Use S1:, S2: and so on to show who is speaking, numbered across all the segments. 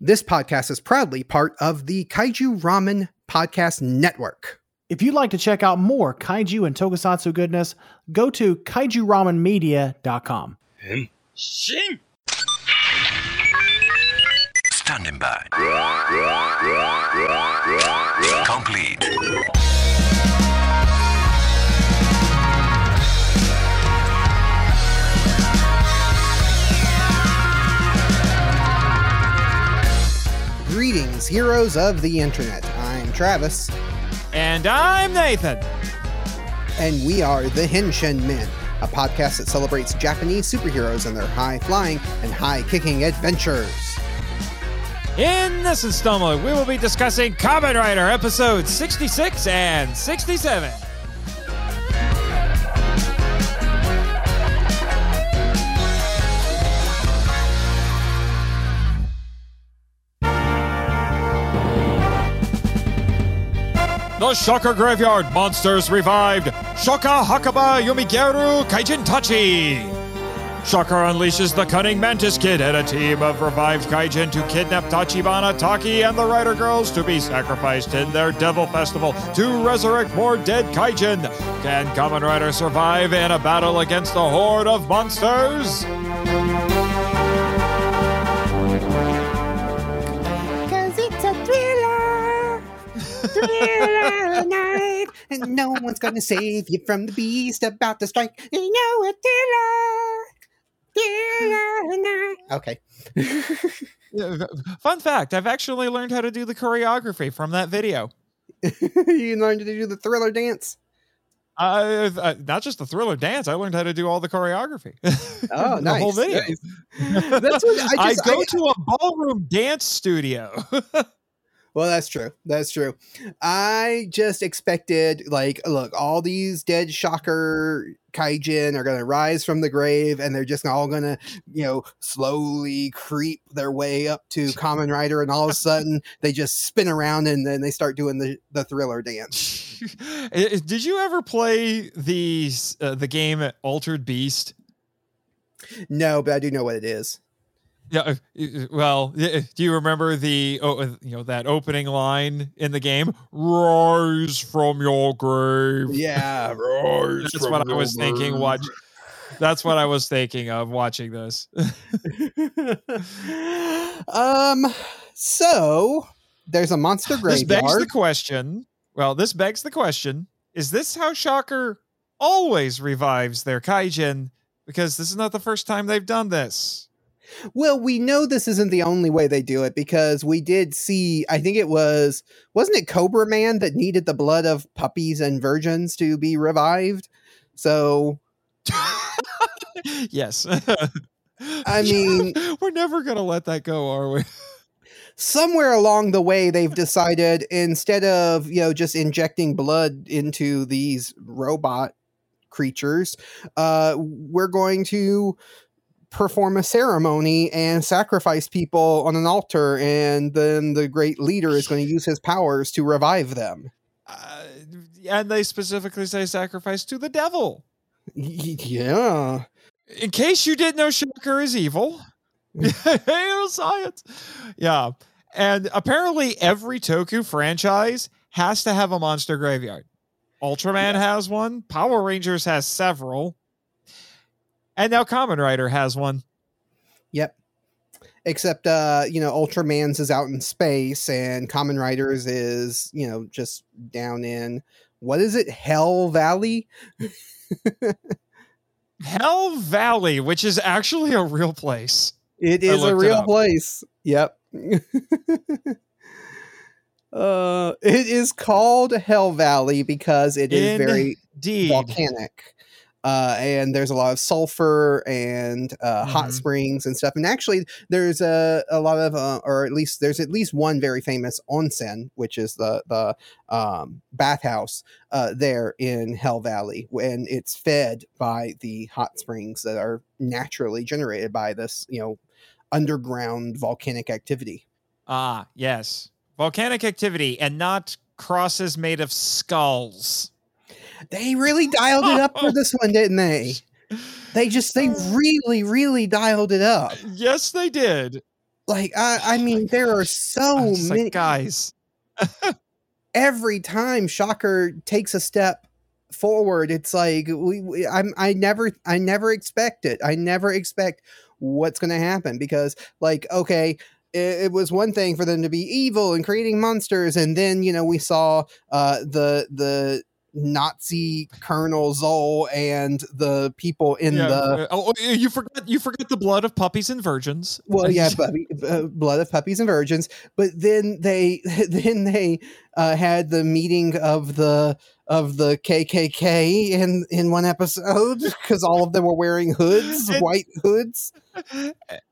S1: This podcast is proudly part of the Kaiju Ramen Podcast Network.
S2: If you'd like to check out more kaiju and tokusatsu goodness, go to kaijuramenmedia.com.
S3: Shin!
S4: Standing by. Complete.
S1: Greetings, heroes of the internet. I'm Travis,
S5: And I'm Nathan.
S1: and we are the Henshin Men, a podcast that celebrates Japanese superheroes and their high flying and high kicking adventures.
S5: In this installment, we will be discussing Kamen Rider episodes 66 and 67. The Shocker Graveyard Monsters revived. Shoka Hakaba Yomigeru Kaijin Tachi. Shocker unleashes the cunning Mantis Kid and a team of revived Kaijin to kidnap Tachibana, Taki, and the Rider Girls to be sacrificed in their Devil Festival to resurrect more dead Kaijin. Can Kamen Rider survive in a battle against a horde of monsters?
S1: Cause it's a thriller, thriller and no one's gonna save you from the beast about to strike. You know a thriller, thriller night. Okay.
S5: Fun fact I've actually learned how to do the choreography from that video.
S1: you learned to do the thriller dance.
S5: Uh, uh, not just the thriller dance, I learned how to do all the choreography.
S1: Oh,
S5: the
S1: nice.
S5: whole video.
S1: nice. That's what I
S5: I,
S1: just
S5: go
S1: I-
S5: to a ballroom dance studio.
S1: Well, that's true. That's true. I just expected, like, look, all these dead shocker kaijin are going to rise from the grave and they're just all going to, you know, slowly creep their way up to Kamen Rider. And all of a sudden they just spin around and then they start doing the, the thriller dance.
S5: Did you ever play the uh, the game Altered Beast?
S1: No, but I do know what it is.
S5: Yeah. uh, Well, uh, do you remember the oh, uh, you know that opening line in the game? Rise from your grave.
S1: Yeah. rise
S5: That's
S1: from
S5: what I was thinking.
S1: grave.
S5: Watch. That's what I was thinking of watching this.
S1: um, so there's a monster grave.
S5: This begs the question. Well, this begs the question: Is this how Shocker always revives their kaijin? Because this is not the first time they've done this.
S1: Well, we know this isn't the only way they do it because we did see, I think it was, wasn't it Cobra Man that needed the blood of puppies and virgins to be revived? So,
S5: yes.
S1: I mean-
S5: we're never gonna let that go, are we?
S1: somewhere along the way, they've decided instead of, you know, just injecting blood into these robot creatures, uh, we're going to perform a ceremony and sacrifice people on an altar, and then the great leader is going to use his powers to revive them.
S5: Uh, and they specifically say sacrifice to the devil.
S1: Yeah.
S5: In case you didn't know, Shocker is evil. Hail science. Yeah. And apparently, every Toku franchise has to have a monster graveyard. Ultraman has one, Power Rangers has several, and now Kamen Rider has one.
S1: Yep. Except, uh, you know, Ultraman's is out in space, and Kamen Riders is, you know, just down in what is it, Hell Valley?
S5: Hell Valley, which is actually a real place.
S1: It is a real place. Yep. uh, it is called Hell Valley because it is very
S5: Indeed.
S1: volcanic. Uh, and there's a lot of sulfur and uh, hot
S5: Mhm.
S1: springs and stuff. And actually, there's a, a lot of, uh, or at least there's at least one very famous onsen, which is the the um, bathhouse uh, there in Hell Valley, and it's fed by the hot springs that are naturally generated by this, you know, underground volcanic activity.
S5: Ah, yes. Volcanic activity and not crosses made of skulls.
S1: They really dialed it up for this one, didn't they? They just they really, really dialed it up.
S5: Yes, they did.
S1: Like I, I
S5: Oh
S1: mean, there are so many.
S5: like, guys.
S1: every time Shocker takes a step forward, it's like we, we I'm I never I never expect it. I never expect what's going to happen because like okay. It, it was one thing for them to be evil and creating monsters, and then you know we saw uh, the the Nazi Colonel Zoll and the people in
S5: Yeah,
S1: the
S5: oh, oh, you forgot you forgot the blood of puppies and virgins.
S1: well yeah puppy, uh, blood of puppies and virgins but then they then they uh, had the meeting of the of the kkk in in one episode because all of them were wearing hoods
S5: And-
S1: white hoods.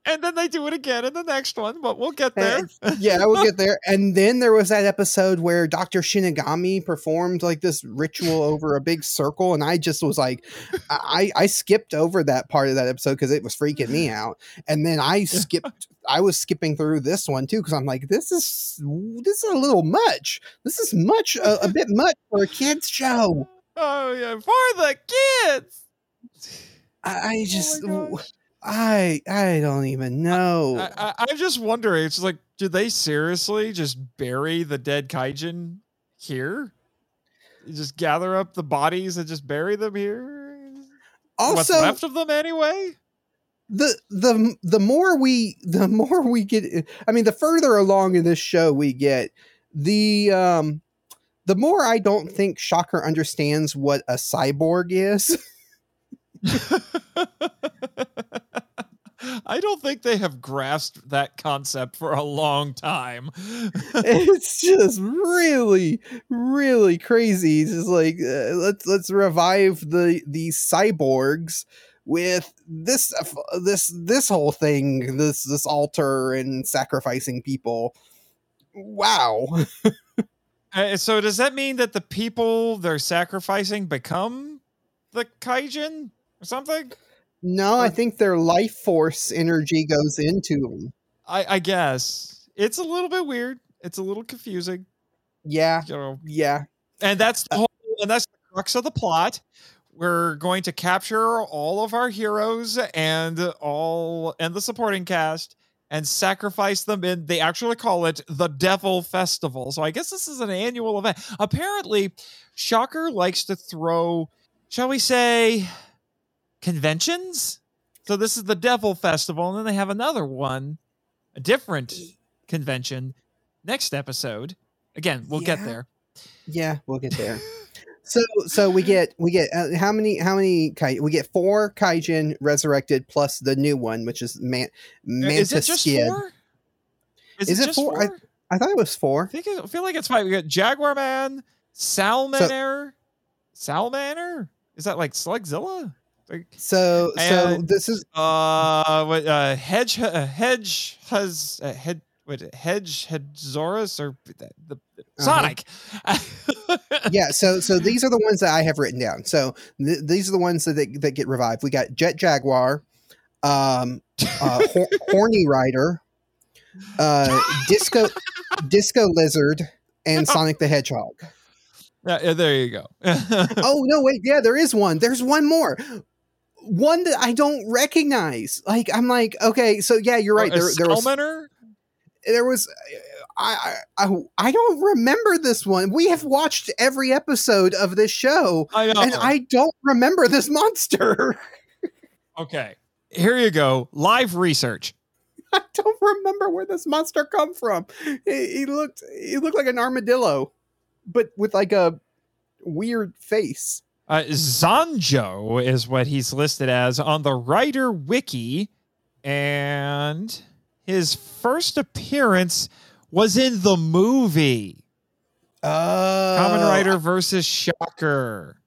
S5: And then they do it again in the next one, but we'll get there.
S1: yeah we'll get there. And then there was that episode where dr shinigami performed like this ritual over a big circle and i just was like i i skipped over that part of that episode because it was freaking me out. And then i skipped i was skipping through this one too because i'm like this is this is a little much this is much a, a bit much for a kids show
S5: Oh yeah, for the kids.
S1: i, I
S5: oh just Oh
S1: i i don't even know
S5: I, I, I'm just wondering. It's like, do they seriously just bury the dead kaijin here? You just gather up the bodies and just bury them here. What's
S1: also
S5: left of them anyway?
S1: The the the more we the more we get i mean the further along in this show we get the um the more i don't think shocker understands what a cyborg is
S5: I don't think they have grasped that concept for a long time.
S1: it's just really really crazy it's just like uh, let's let's revive the the cyborgs with this uh, this this whole thing this this altar and sacrificing people wow
S5: Uh, so does that mean that the people they're sacrificing become the kaijin or something?
S1: No, I think their life force energy goes into them.
S5: I, I guess it's a little bit weird. It's a little confusing,
S1: Yeah,
S5: you know.
S1: yeah,
S5: And that's the whole, and that's the crux of the plot. We're going to capture all of our heroes and all and the supporting cast and sacrifice them in they actually call it the Devil Festival. So I guess this is an annual event. Apparently, Shocker likes to throw, shall we say, conventions. So this is the Devil Festival, and then they have another one, a different convention next episode. Again, we'll get there.
S1: yeah. We'll get there. so, so we get we get uh, how many how many kai, we get four kaijin resurrected plus the new one, which is man
S5: Uh, is it just four? Is,
S1: Is
S5: it,
S1: it
S5: just
S1: four? I- I thought it was four
S5: I
S1: four.
S5: think it, I feel like it's five. We got Jaguar Man, Salmaner, Salmaner. Is that like Slugzilla? Like,
S1: So, so this is
S5: uh, what? Uh, Hedge, uh, Hedge has uh, head. What? Hedge, Hedzoris, or the, the
S1: Uh-huh.
S5: Sonic?
S1: yeah. So, so these are the ones that I have written down. So th- these are the ones that that get revived. We got Jet Jaguar, um, uh, Hor- Horny Rider, uh, Disco Disco Lizard, and Sonic the Hedgehog.
S5: Yeah, there you go.
S1: Oh no, wait, yeah, there is one. There's one more. One that I don't recognize. Like I'm like, okay, so yeah, you're right.
S5: A
S1: There, there was there was I, I I don't remember this one. We have watched every episode of this show,
S5: I know.
S1: and I don't remember this monster.
S5: okay, here you go. Live research.
S1: I don't remember where this monster come from. He, he looked he looked like an armadillo, but with like a weird face.
S5: Uh, Zanjo is what he's listed as on the Rider wiki, and his first appearance was in the movie uh,
S1: Oh,
S5: Kamen Rider versus Shocker.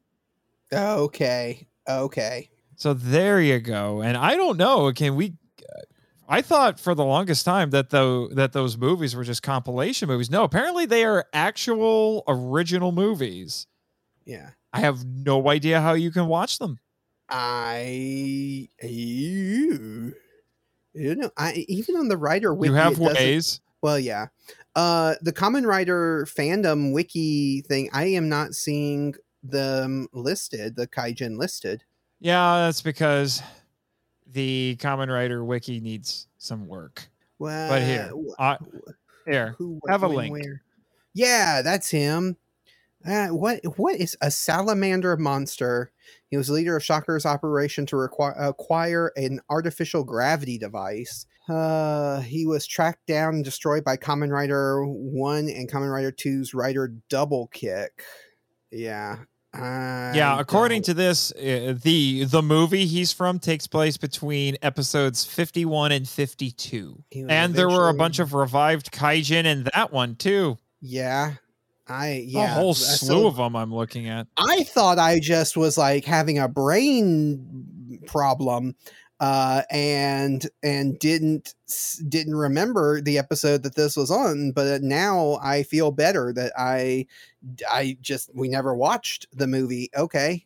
S1: Okay, okay.
S5: So there you go. And I don't know. Can we? I thought for the longest time that though that those movies were just compilation movies. No, apparently they are actual original movies.
S1: Yeah.
S5: I have no idea how you can watch them.
S1: I you, you know I even on the Rider wiki
S5: you have ways.
S1: Well, yeah. Uh, the Kamen Rider fandom wiki thing, I am not seeing them listed, the Kaijin listed.
S5: Yeah, that's because the Kamen Rider wiki needs some work.
S1: Well,
S5: But here, I, here,
S1: who,
S5: have a link.
S1: where? Yeah, that's him. Uh, what what is a salamander monster? He was leader of Shocker's operation to require, acquire an artificial gravity device. Uh, he was tracked down and destroyed by Kamen Rider One and Kamen Rider 2's Rider Double Kick. Yeah.
S5: yeah. According to this, uh, the the movie he's from takes place between episodes fifty one and fifty two,
S1: He was
S5: and there were a bunch of revived kaijin in that one too.
S1: yeah, I yeah
S5: a whole slew
S1: so-
S5: of them. I'm looking at.
S1: I thought I just was like having a brain problem uh and and didn't didn't remember the episode that this was on but now I feel better that I I just we never watched the movie okay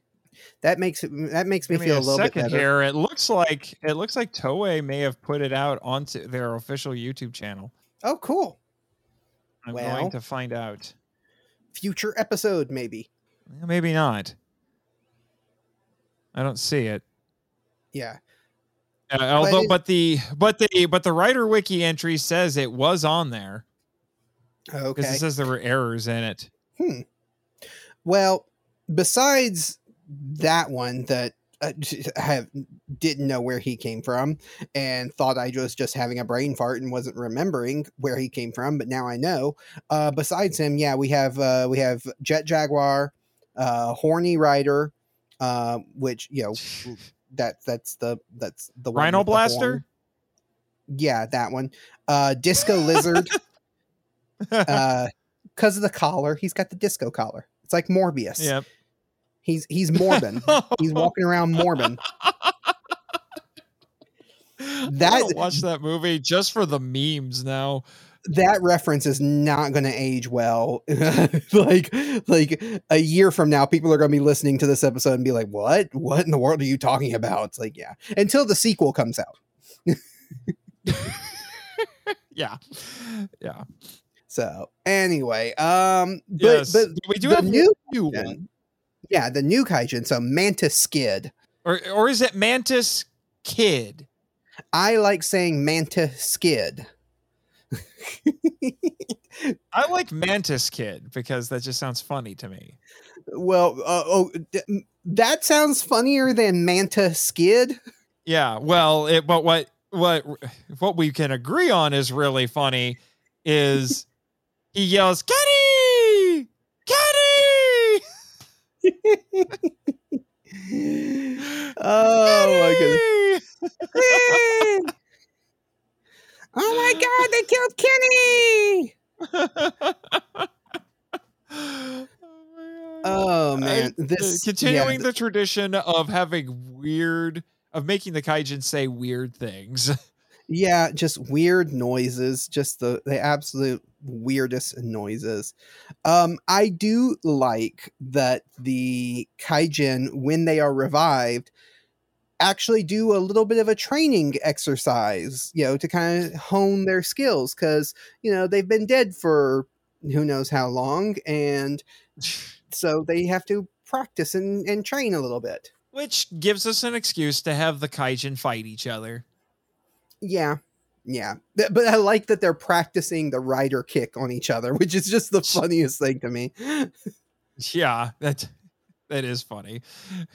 S1: that makes that makes me feel
S5: a
S1: a little bit
S5: second
S1: better
S5: here. It looks like it looks like Toei may have put it out onto their official YouTube channel.
S1: oh cool
S5: I'm
S1: Well.
S5: going to find out.
S1: Future episode maybe
S5: Maybe not. I don't see it.
S1: yeah
S5: Uh, although,
S1: it-
S5: but the but the but the Rider wiki entry says it was on there
S1: Okay.
S5: because it says there were errors in it. Hmm.
S1: Well, besides that one that uh, I have didn't know where he came from and thought I was just having a brain fart and wasn't remembering where he came from, but now I know. Uh, besides him, yeah, we have uh, we have Jet Jaguar, uh, Horny Rider, uh, which you know that that's the that's the
S5: Rhino
S1: the
S5: Blaster?
S1: horn. Yeah, that one. Uh, Disco Lizard. uh because of the collar he's got the disco collar it's like morbius
S5: yep.
S1: He's he's morbin he's walking around morbin
S5: That watch that movie just for the memes now.
S1: that reference is not going to age well. Like like a year from now people are going to be listening to this episode and be like what? What in the world are you talking about? It's like yeah. Until the sequel comes out.
S5: Yeah, yeah.
S1: so anyway um but
S5: yes,
S1: but
S5: we do have
S1: new
S5: one,
S1: yeah the new kaijin so mantis skid
S5: or or is it Mantis Kid?
S1: i like saying mantis skid
S5: I like Mantis Kid because that just sounds funny to me.
S1: Well, uh, oh, d- that sounds funnier than Manta Skid.
S5: Yeah, well, it, but what what what we can agree on is really funny is he yells, "Kenny! Kenny!"
S1: oh my goodness! Oh my God! They killed Kenny! Oh uh, man,
S5: I-
S1: this
S5: continuing
S1: yeah,
S5: the tradition of having weird of making the kaijin say weird things.
S1: Yeah, just weird noises, just the the absolute weirdest noises. Um, I do like that the kaijin when they are revived actually do a little bit of a training exercise, you know, to kind of hone their skills because you know they've been dead for who knows how long, and so they have to practice and, and train a little bit.
S5: Which gives us an excuse to have the kaijin fight each other.
S1: Yeah. Yeah. But I like that they're practicing the rider kick on each other, which is just the funniest thing to me.
S5: Yeah, that that is funny.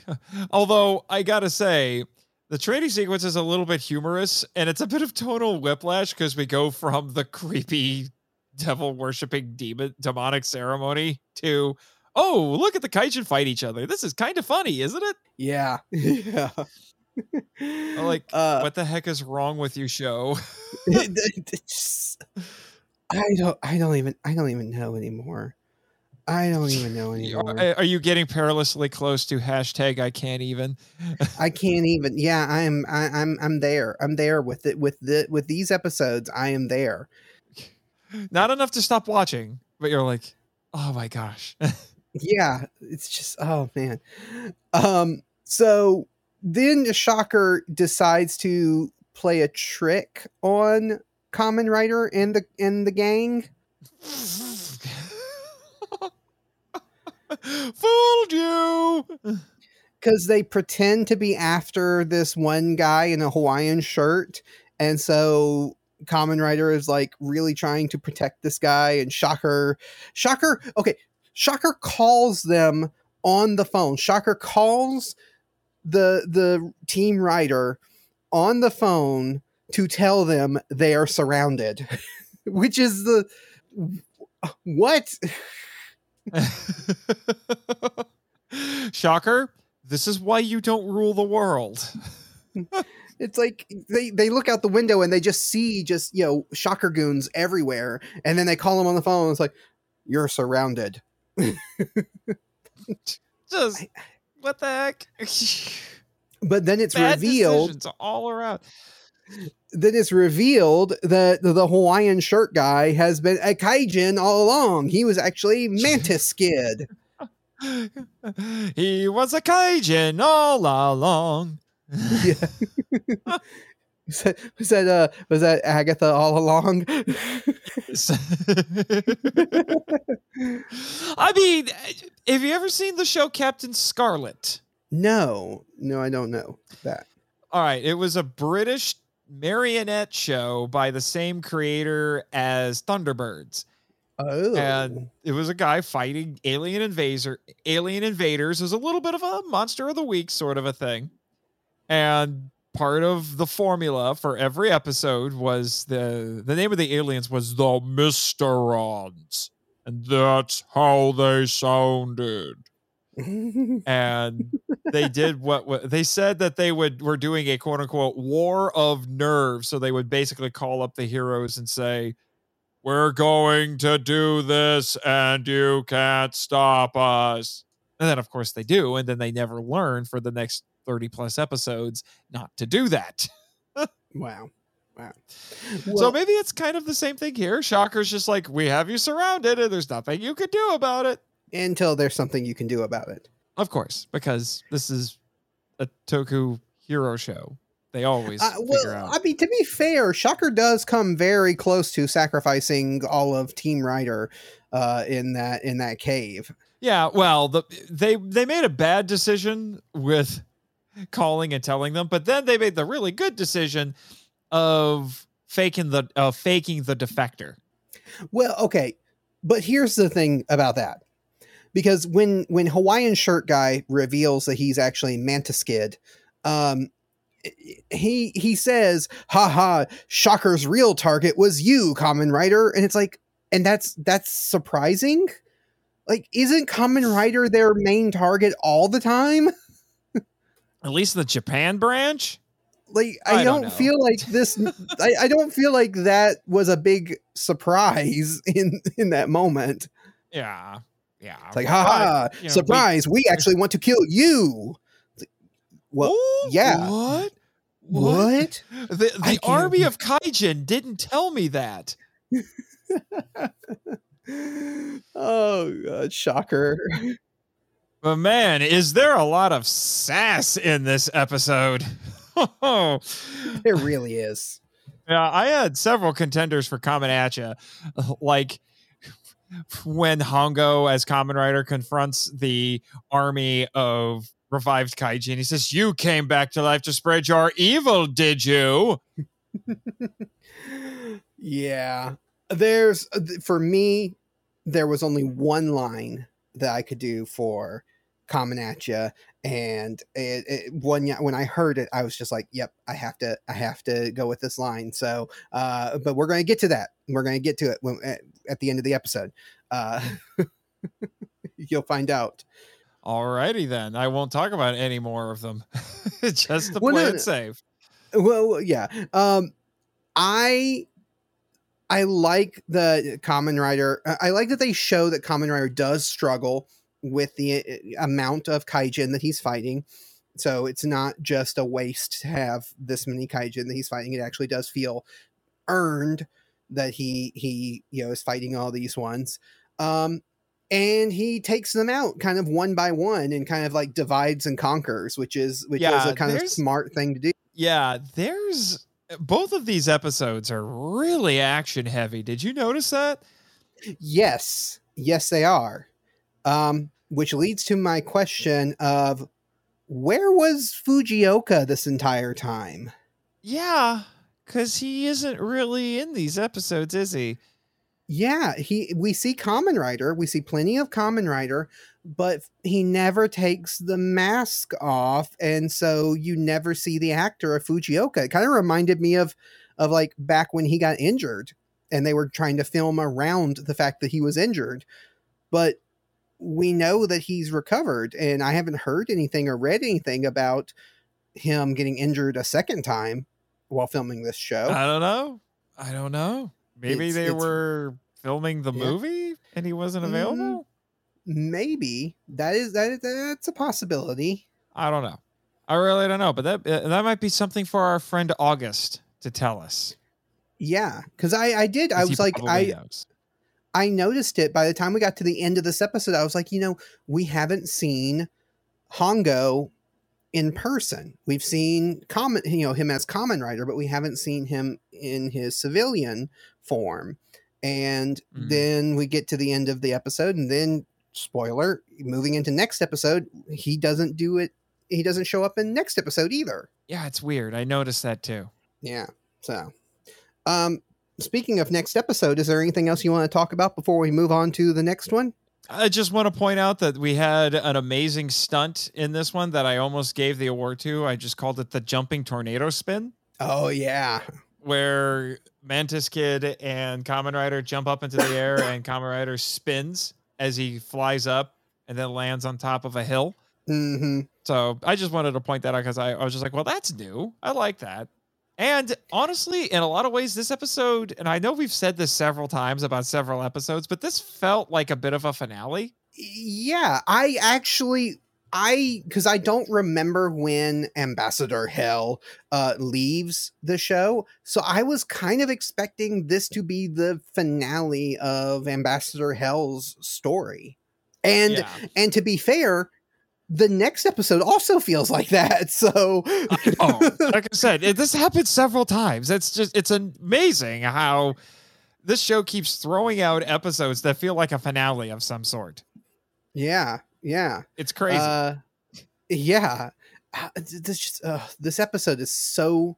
S5: Although I gotta say, the training sequence is a little bit humorous, and it's a bit of tonal whiplash because we go from the creepy devil worshipping demon demonic ceremony to oh look at the kaijin fight each other. This is kind of funny, isn't it?
S1: Yeah. Yeah.
S5: like,
S1: uh,
S5: what the heck is wrong with you, show?
S1: I don't I don't even I don't even know anymore. I don't even know anymore.
S5: Are, are you getting perilously close to hashtag I can't even?
S1: I can't even. Yeah, I am. I, I'm. I'm there. I'm there with it. With the with these episodes, I am there.
S5: Not enough to stop watching, but you're like, oh my gosh.
S1: yeah it's just oh man um so then shocker decides to play a trick on kamen rider and the and the gang
S5: Fooled you.
S1: because they pretend to be after this one guy in a hawaiian shirt and so Kamen Rider is like really trying to protect this guy, and Shocker, Shocker, okay, Shocker calls them on the phone. Shocker calls the the team rider on the phone to tell them they are surrounded, which is the what?
S5: Shocker. This is why you don't rule the world.
S1: It's like they they look out the window and they just see just you know shocker goons everywhere, and then they call them on the phone. It's like you're surrounded.
S5: Just what the heck?
S1: But then it's
S5: Bad
S1: revealed.
S5: all around.
S1: Then it's revealed that the, the Hawaiian shirt guy has been a kaijin all along. He was actually Mantis Skid.
S5: he was a kaijin all along.
S1: Yeah. Was that, was that uh was that Agatha all along?
S5: I mean, have you ever seen the show Captain Scarlet?
S1: no, no, I don't know that.
S5: All right, it was a British marionette show by the same creator as Thunderbirds.
S1: Oh,
S5: and it was a guy fighting alien invader alien invaders is a little bit of a monster of the week sort of a thing and part of the formula for every episode was the the name of the aliens was the mysterons and that's how they sounded. And they did what, what they said that they would were doing a quote unquote war of nerves so they would basically call up the heroes and say we're going to do this and you can't stop us. And then of course they do and then they never learn for the next 30 plus episodes not to do that
S1: wow, wow.
S5: so maybe it's kind of the same thing here shocker's just like we have you surrounded and there's nothing you could do about it
S1: until there's something you can do about it.
S5: Of course, because this is a Toku hero show. They always
S1: Uh,
S5: figure
S1: well,
S5: out.
S1: I mean, to be fair, Shocker does come very close to sacrificing all of Team Rider uh, in that in that cave.
S5: yeah, well, the, they they made a bad decision with calling and telling them, but then they made the really good decision of faking the uh, faking the defector.
S1: Well, okay, but here's the thing about that. Because when when Hawaiian shirt guy reveals that he's actually Mantis Kid, um, he he says, "Ha ha! Shocker's real target was you, Kamen Rider," and it's like, and that's that's surprising. Like, isn't Kamen Rider their main target all the time?
S5: At least the Japan branch.
S1: like I,
S5: I
S1: don't,
S5: don't
S1: feel like this I, I don't feel like that was a big surprise in in that moment
S5: Yeah, yeah.
S1: it's like haha
S5: you know, we-
S1: surprise we, actually want to kill you well
S5: Ooh,
S1: yeah.
S5: What?
S1: what
S5: The, the army of Kaijin didn't tell me that.
S1: oh god shocker
S5: But man, is there a lot of sass in this episode?
S1: it really is Yeah,
S5: I had several contenders for Common at ya, like when Hongo as Kamen Rider confronts the army of revived Kaijin. He says, "You came back to life to spread your evil, did you?"
S1: yeah there's uh, for me there was only one line that i could do for coming at you and it, it, when when i heard it i was just like yep i have to i have to go with this line. So uh but we're going to get to that. We're going to get to it when, at, at the end of the episode. Uh you'll find out.
S5: Alrighty then, I won't talk about any more of them, just to
S1: Well,
S5: play
S1: no.
S5: it safe.
S1: well yeah. Um i i like the kamen rider I- i like that they show that kamen rider does struggle with the uh, amount of kaijin that he's fighting. So it's not just a waste to have this many kaijin that he's fighting. It actually does feel earned that he he you know is fighting all these ones. Um and he takes them out kind of one by one and kind of like divides and conquers which is which is a kind of smart thing to do.
S5: Yeah, there's both of these episodes are really action heavy. Did you notice that?
S1: Yes, yes, they are. Um, which leads to my question of where was Fujioka this entire time?
S5: Yeah, Because he isn't really in these episodes, is he?
S1: Yeah, he we see Kamen Rider, we see plenty of Kamen Rider, but he never takes the mask off, and so you never see the actor of Fujioka. It kind of reminded me of of like back when he got injured and they were trying to film around the fact that he was injured. But we know that he's recovered, and I haven't heard anything or read anything about him getting injured a second time while filming this show.
S5: I don't know. I don't know. Maybe
S1: It's-
S5: they
S1: it's-
S5: were filming the
S1: Yeah.
S5: movie and he wasn't
S1: Mm,
S5: available.
S1: Maybe that is that is that's a possibility.
S5: I don't know. I really don't know, but that uh, that might be something for our friend August to tell us.
S1: Yeah, because I I did I was like I
S5: knows.
S1: I noticed it by the time we got to the end of this episode. I was like, you know, we haven't seen Hongo in person. We've seen common, you know, him as kamen rider, but we haven't seen him in his civilian form. And
S5: Mhm.
S1: then we get to the end of the episode, and then spoiler, moving into next episode, he doesn't do it. He doesn't show up in next episode either.
S5: Yeah, it's weird. I noticed that too.
S1: Yeah. So, um, speaking of next episode, is there anything else you want to talk about before we move on to the next one?
S5: I just want to point out that we had an amazing stunt in this one that I almost gave the award to. I just called it the jumping tornado spin,
S1: Oh yeah,
S5: where Mantis Kid and Kamen Rider jump up into the air and Kamen Rider spins as he flies up and then lands on top of a hill.
S1: hmm
S5: So I just wanted to point that out because I, I was just like, well, that's new. I like that. And honestly, in a lot of ways, this episode, and I know we've said this several times about several episodes, but this felt like a bit of a finale.
S1: Yeah, I actually I because I don't remember when Ambassador Hell uh leaves the show. So I was kind of expecting this to be the finale of Ambassador Hell's story. And
S5: yeah.
S1: and to be fair, the next episode also feels like that. So
S5: oh, like I said, it, this happened several times. It's just, it's amazing how this show keeps throwing out episodes that feel like a finale of some sort.
S1: yeah, yeah.
S5: It's crazy.
S1: Uh, yeah, Uh, this just uh, this episode is so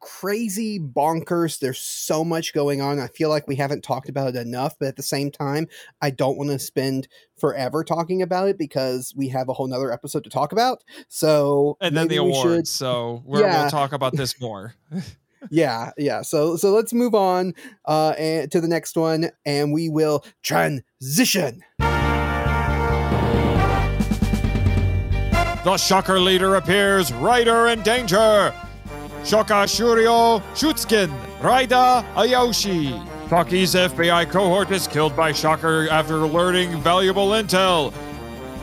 S1: crazy bonkers. There's so much going on. I feel like we haven't talked about it enough, but at the same time, I don't want to spend forever talking about it because we have a whole nother episode to talk about. So
S5: and then the
S1: maybe should-
S5: awards. So we're,
S1: Yeah.
S5: we'll talk about this more.
S1: yeah, yeah. So so let's move on uh, and, to the next one, and we will transition.
S5: The Shocker leader appears, Rider in danger. Shoka Shuryo Shutsukin, Raida Ayoshi. Taki's FBI cohort is killed by Shocker after learning valuable intel.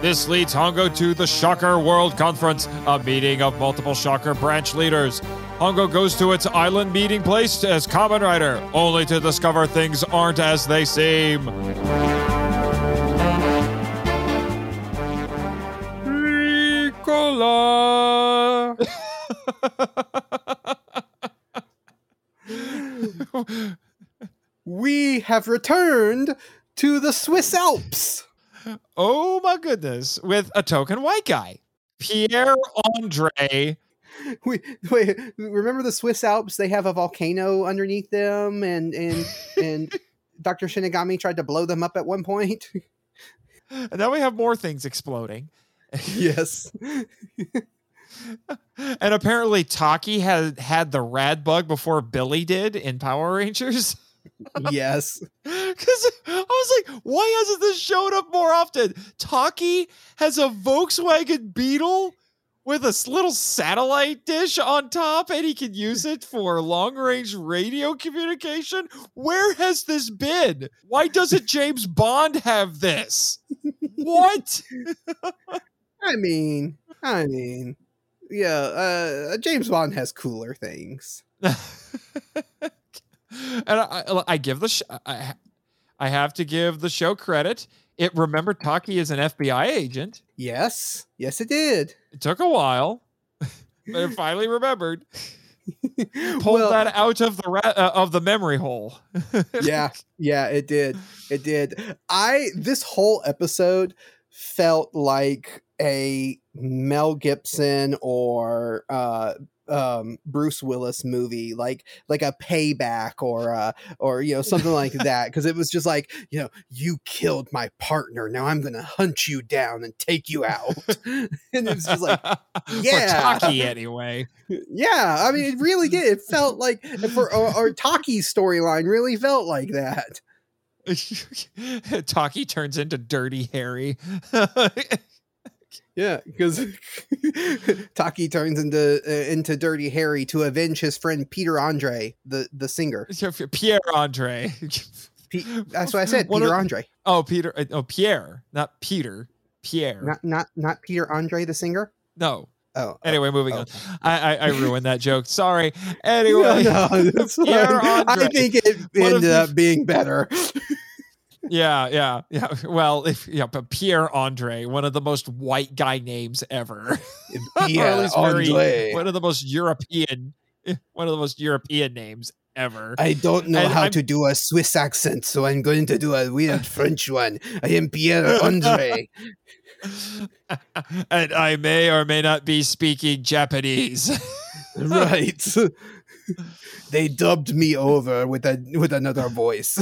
S5: This leads Hongo to the Shocker World Conference, a meeting of multiple Shocker branch leaders. Hongo goes to its island meeting place as Kamen Rider, only to discover things aren't as they seem. Ricola!
S1: We have returned to the Swiss Alps.
S5: oh my goodness, with a token white guy. Pierre Andre.
S1: Wait, wait, remember the Swiss Alps? They have a volcano underneath them, and and and Dr. Shinigami tried to blow them up at one point.
S5: And now we have more things exploding.
S1: yes.
S5: And apparently Taki had had the rad bug before Billy did in Power Rangers.
S1: yes.
S5: Because I was like, why hasn't this showed up more often? Taki has a Volkswagen Beetle with a little satellite dish on top, and he can use it for long range radio communication. Where has this been? Why doesn't James Bond have this? What?
S1: I mean, I mean, yeah. Uh, James Bond has cooler things.
S5: and I, I, give the sh- I, I have to give the show credit. It remembered Taki is an FBI agent.
S1: Yes. Yes, it did.
S5: It took a while, but it finally remembered. Pulled
S1: Well-
S5: that out of the ra- uh, of the memory hole.
S1: yeah yeah it did it did i this whole episode felt like a mel gibson or uh um Bruce Willis movie like like a payback or uh or you know something like that because it was just like you know you killed my partner now I'm gonna hunt you down and take you out and it's just like yeah.
S5: Taki, anyway.
S1: yeah I mean it really did it felt like for or, or Taki's storyline really felt like that
S5: Taki turns into Dirty Harry.
S1: Yeah, because Taki turns into uh, into Dirty Harry to avenge his friend Peter Andre, the the singer.
S5: Pierre Andre.
S1: Pe- that's what I said,
S5: One
S1: Peter
S5: of-
S1: Andre,
S5: Oh, Peter. uh, Oh, Pierre, not Peter. Pierre.
S1: not not not Peter Andre, the singer.
S5: no.
S1: Oh, oh,
S5: Anyway, moving
S1: oh.
S5: on. I, I I ruined that joke. Sorry. Anyway,
S1: no, fine.
S5: Pierre
S1: I think it ended up being better.
S5: Yeah, yeah, yeah. Well, if yeah, but Pierre Andre, one of the most white guy names ever.
S1: Pierre
S5: least very-
S1: Andre.
S5: one of the most European, one of the most European names ever.
S1: I don't know
S5: And
S1: how
S5: I'm-
S1: to do a Swiss accent, so I'm going to do a weird French one. I am Pierre Andre.
S5: and I may or may not be speaking Japanese.
S1: right. they dubbed me over with a with another voice.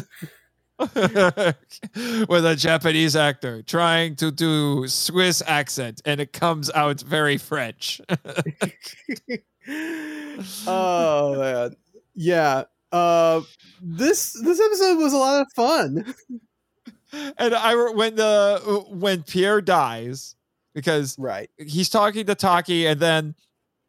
S5: With a Japanese actor trying to do Swiss accent, and it comes out very French.
S1: oh man. Yeah. Uh this this episode was a lot of fun.
S5: and I when the when Pierre dies because
S1: Right.
S5: he's talking to Taki and then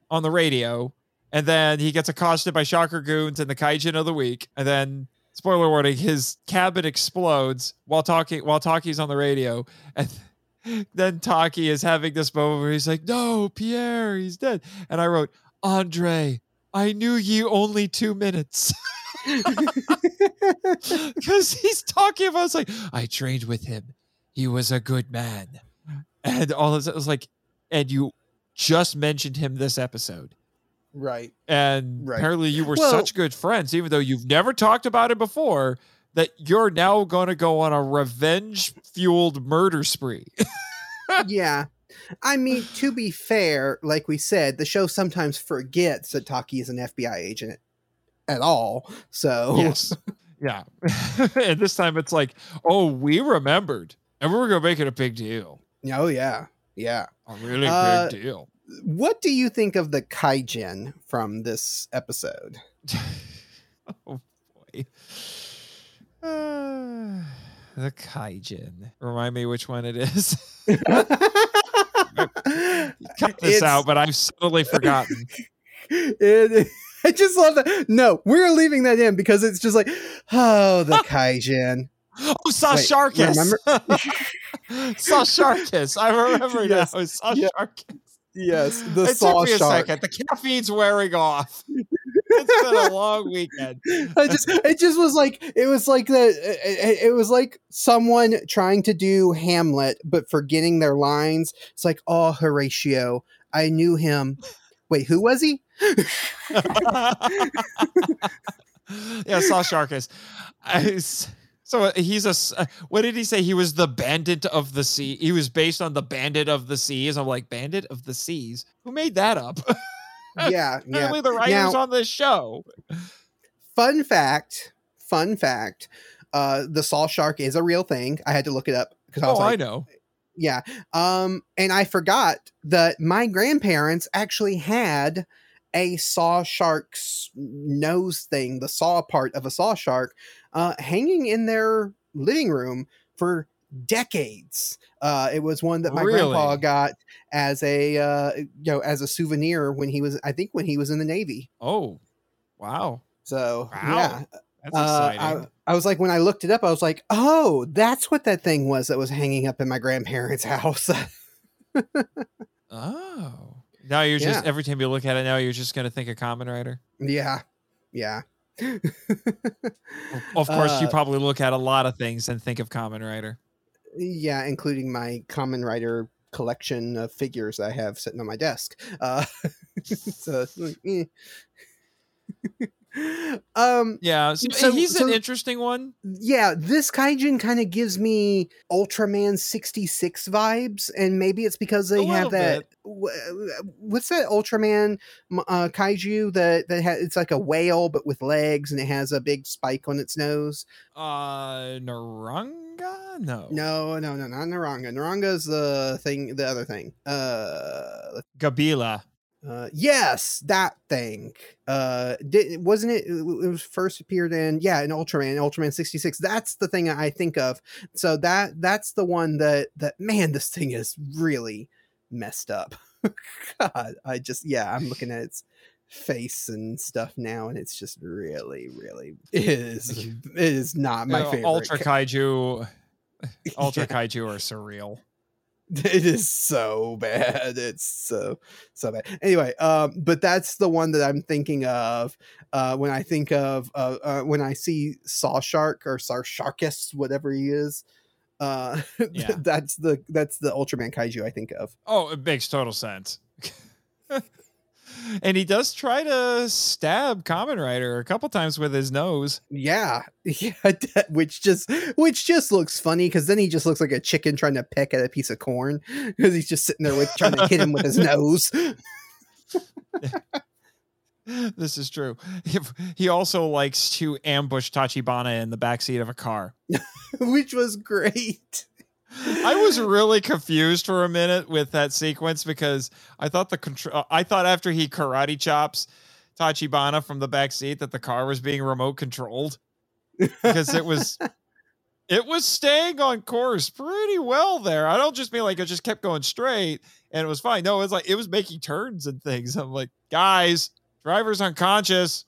S5: on the radio, and then he gets accosted by Shocker Goons and the Kaijin of the week, and then spoiler warning, his cabin explodes while talking while Taki's on the radio, and then Taki is having this moment where he's like, "No, Pierre, he's dead," and I wrote, "Andre, I knew you only two minutes." Because he's talking about, it's like, I trained with him. He was a good man. And all of this, it was like, and you just mentioned him this episode.
S1: Right.
S5: And
S1: Right.
S5: apparently you were
S1: Well-
S5: such good friends, even though you've never talked about it before, that you're now going to go on a revenge fueled murder spree.
S1: yeah. I mean, to be fair, like we said, the show sometimes forgets that Taki is an FBI agent at all. So
S5: yes. Yeah. and this time it's like, oh, we remembered. And we're going to make it a big deal.
S1: Oh yeah. Yeah.
S5: A really
S1: Uh,
S5: big deal.
S1: What do you think of the Kaijin from this episode?
S5: oh boy. Uh, the Kaijin. Remind me which one it is. Cut this
S1: It's-
S5: out, but I've totally forgotten.
S1: it, I just love that. No, we're leaving that in because it's just like, oh, the Kaijin.
S5: Oh, Sasharkus.
S1: remember-
S5: Sasharkus. I remember
S1: Yes,
S5: now.
S1: yeah. Yes, the
S5: It
S1: saw
S5: took me a
S1: shark.
S5: second. The caffeine's wearing off. It's been a long weekend.
S1: I just, it just was like, it was like the, it, eh, eh, it was like someone trying to do Hamlet but forgetting their lines. It's like, oh, Horatio, I knew him. Wait, who was he?
S5: yeah, Saw Sharkus. I So uh, he's a. uh, What did he say? He was the bandit of the sea. He was based on the bandit of the seas. I'm like, bandit of the seas. Who made that up?
S1: Yeah, yeah.
S5: The writers
S1: Now-
S5: on this show.
S1: fun fact fun fact uh the saw shark is a real thing i had to look it up because i was
S5: Oh,
S1: like
S5: I know.
S1: yeah um and i forgot that my grandparents actually had a saw shark's nose thing the saw part of a saw shark uh hanging in their living room for decades uh it was one that my grandpa got as a uh you know as a souvenir when he was i think when he was in the navy
S5: Oh, wow.
S1: so
S5: Wow.
S1: yeah
S5: That's
S1: uh,
S5: exciting.
S1: I, I was like, when I looked it up, I was like, oh, that's what that thing was that was hanging up in my grandparents' house.
S5: oh. Now you're just, every time you look at it now, you're just going to think of Kamen Rider.
S1: yeah. Yeah.
S5: Of course, you
S1: Uh,
S5: probably look at a lot of things and think of Kamen Rider.
S1: yeah, including my Kamen Rider collection of figures I have sitting on my desk. Uh, so, eh. um
S5: Yeah, so,
S1: So-
S5: he's
S1: so-
S5: an interesting one.
S1: yeah, this kaijin kind of gives me Ultraman 66 vibes, and maybe it's because they have that. wh- What's that Ultraman uh, kaiju that that has? It's like a whale but with legs, and it has a big spike on its nose.
S5: Uh, Naranga? No.
S1: No, no, no, not Naranga. naranga is the thing, the other thing. Uh,
S5: Gabila.
S1: Uh, yes, that thing. Uh, did wasn't it? It was first appeared in yeah, in Ultraman, Ultraman sixty six. That's the thing I think of. So that that's the one that that man, this thing is really messed up. God, I just yeah, I'm looking at its face and stuff now, and it's just really, really it is it is not my
S5: Uh,
S1: favorite.
S5: Ultra Kaiju. Ultra
S1: Yeah.
S5: Kaiju are surreal.
S1: It is so bad it's so so bad anyway um but that's the one that i'm thinking of uh when i think of uh, uh when i see saw shark or sar sharkus whatever he is uh
S5: Yeah.
S1: that's the that's the ultraman kaiju i think of
S5: Oh, it makes total sense. and he does try to stab Kamen Rider a couple times with his nose.
S1: yeah yeah which just which just looks funny because then he just looks like a chicken trying to peck at a piece of corn because he's just sitting there with trying to hit him with his nose
S5: This is true. He, he also likes to ambush Tachibana in the backseat of a car.
S1: which was great
S5: I was really confused for a minute with that sequence because I thought the control. Uh, I thought after he karate chops Tachibana from the back seat that the car was being remote controlled because it was. It was staying on course pretty well there. I don't just mean like it just kept going straight and it was fine. No, it's like it was making turns and things. I'm like, guys, driver's unconscious.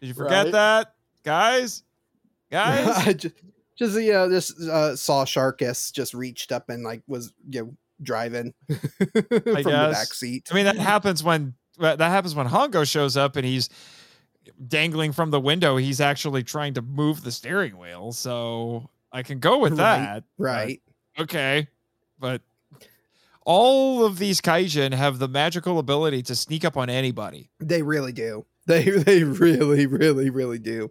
S5: Did you forget
S1: Right.
S5: that, guys? Guys,
S1: I just, just you know, this uh, saw Sharkus just reached up and like was you know driving from the
S5: guess.
S1: back seat.
S5: I mean, that happens when that happens when Hongo shows up and he's dangling from the window. He's actually trying to move the steering wheel, so I can go with
S1: Right,
S5: that.
S1: right?
S5: Okay, but all of these kaijin have the magical ability to sneak up on anybody.
S1: They really do. They they really really really do.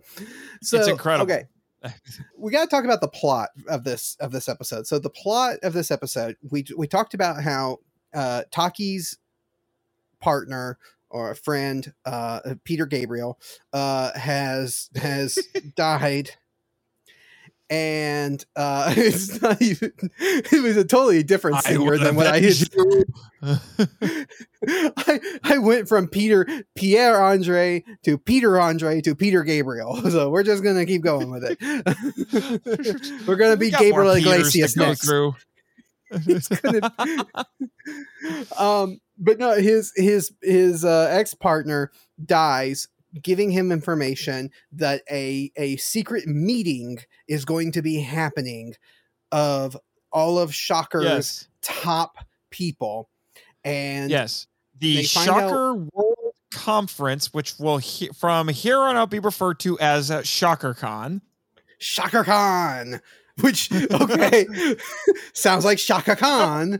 S1: So
S5: incredible.
S1: Okay, we got to talk about the plot of this of this episode. So the plot of this episode, we we talked about how uh, Taki's partner or a friend, uh, Peter Gabriel, uh, has has died. And uh, it's not even. It was a totally different singer than what I used. I, I went from Peter Pierre Andre to Peter Andre to Peter Gabriel. So we're just gonna keep going with it. we're gonna be Gabriel Iglesias next.
S5: through.
S1: Gonna- um, but no, his his his uh, ex partner dies, giving him information that a a secret meeting is going to be happening of all of Shocker's
S5: yes,
S1: top people, and
S5: yes. The Shocker World Conference, which will he- from here on out be referred to as uh, ShockerCon.
S1: Khan, which okay sounds like Chaka Khan.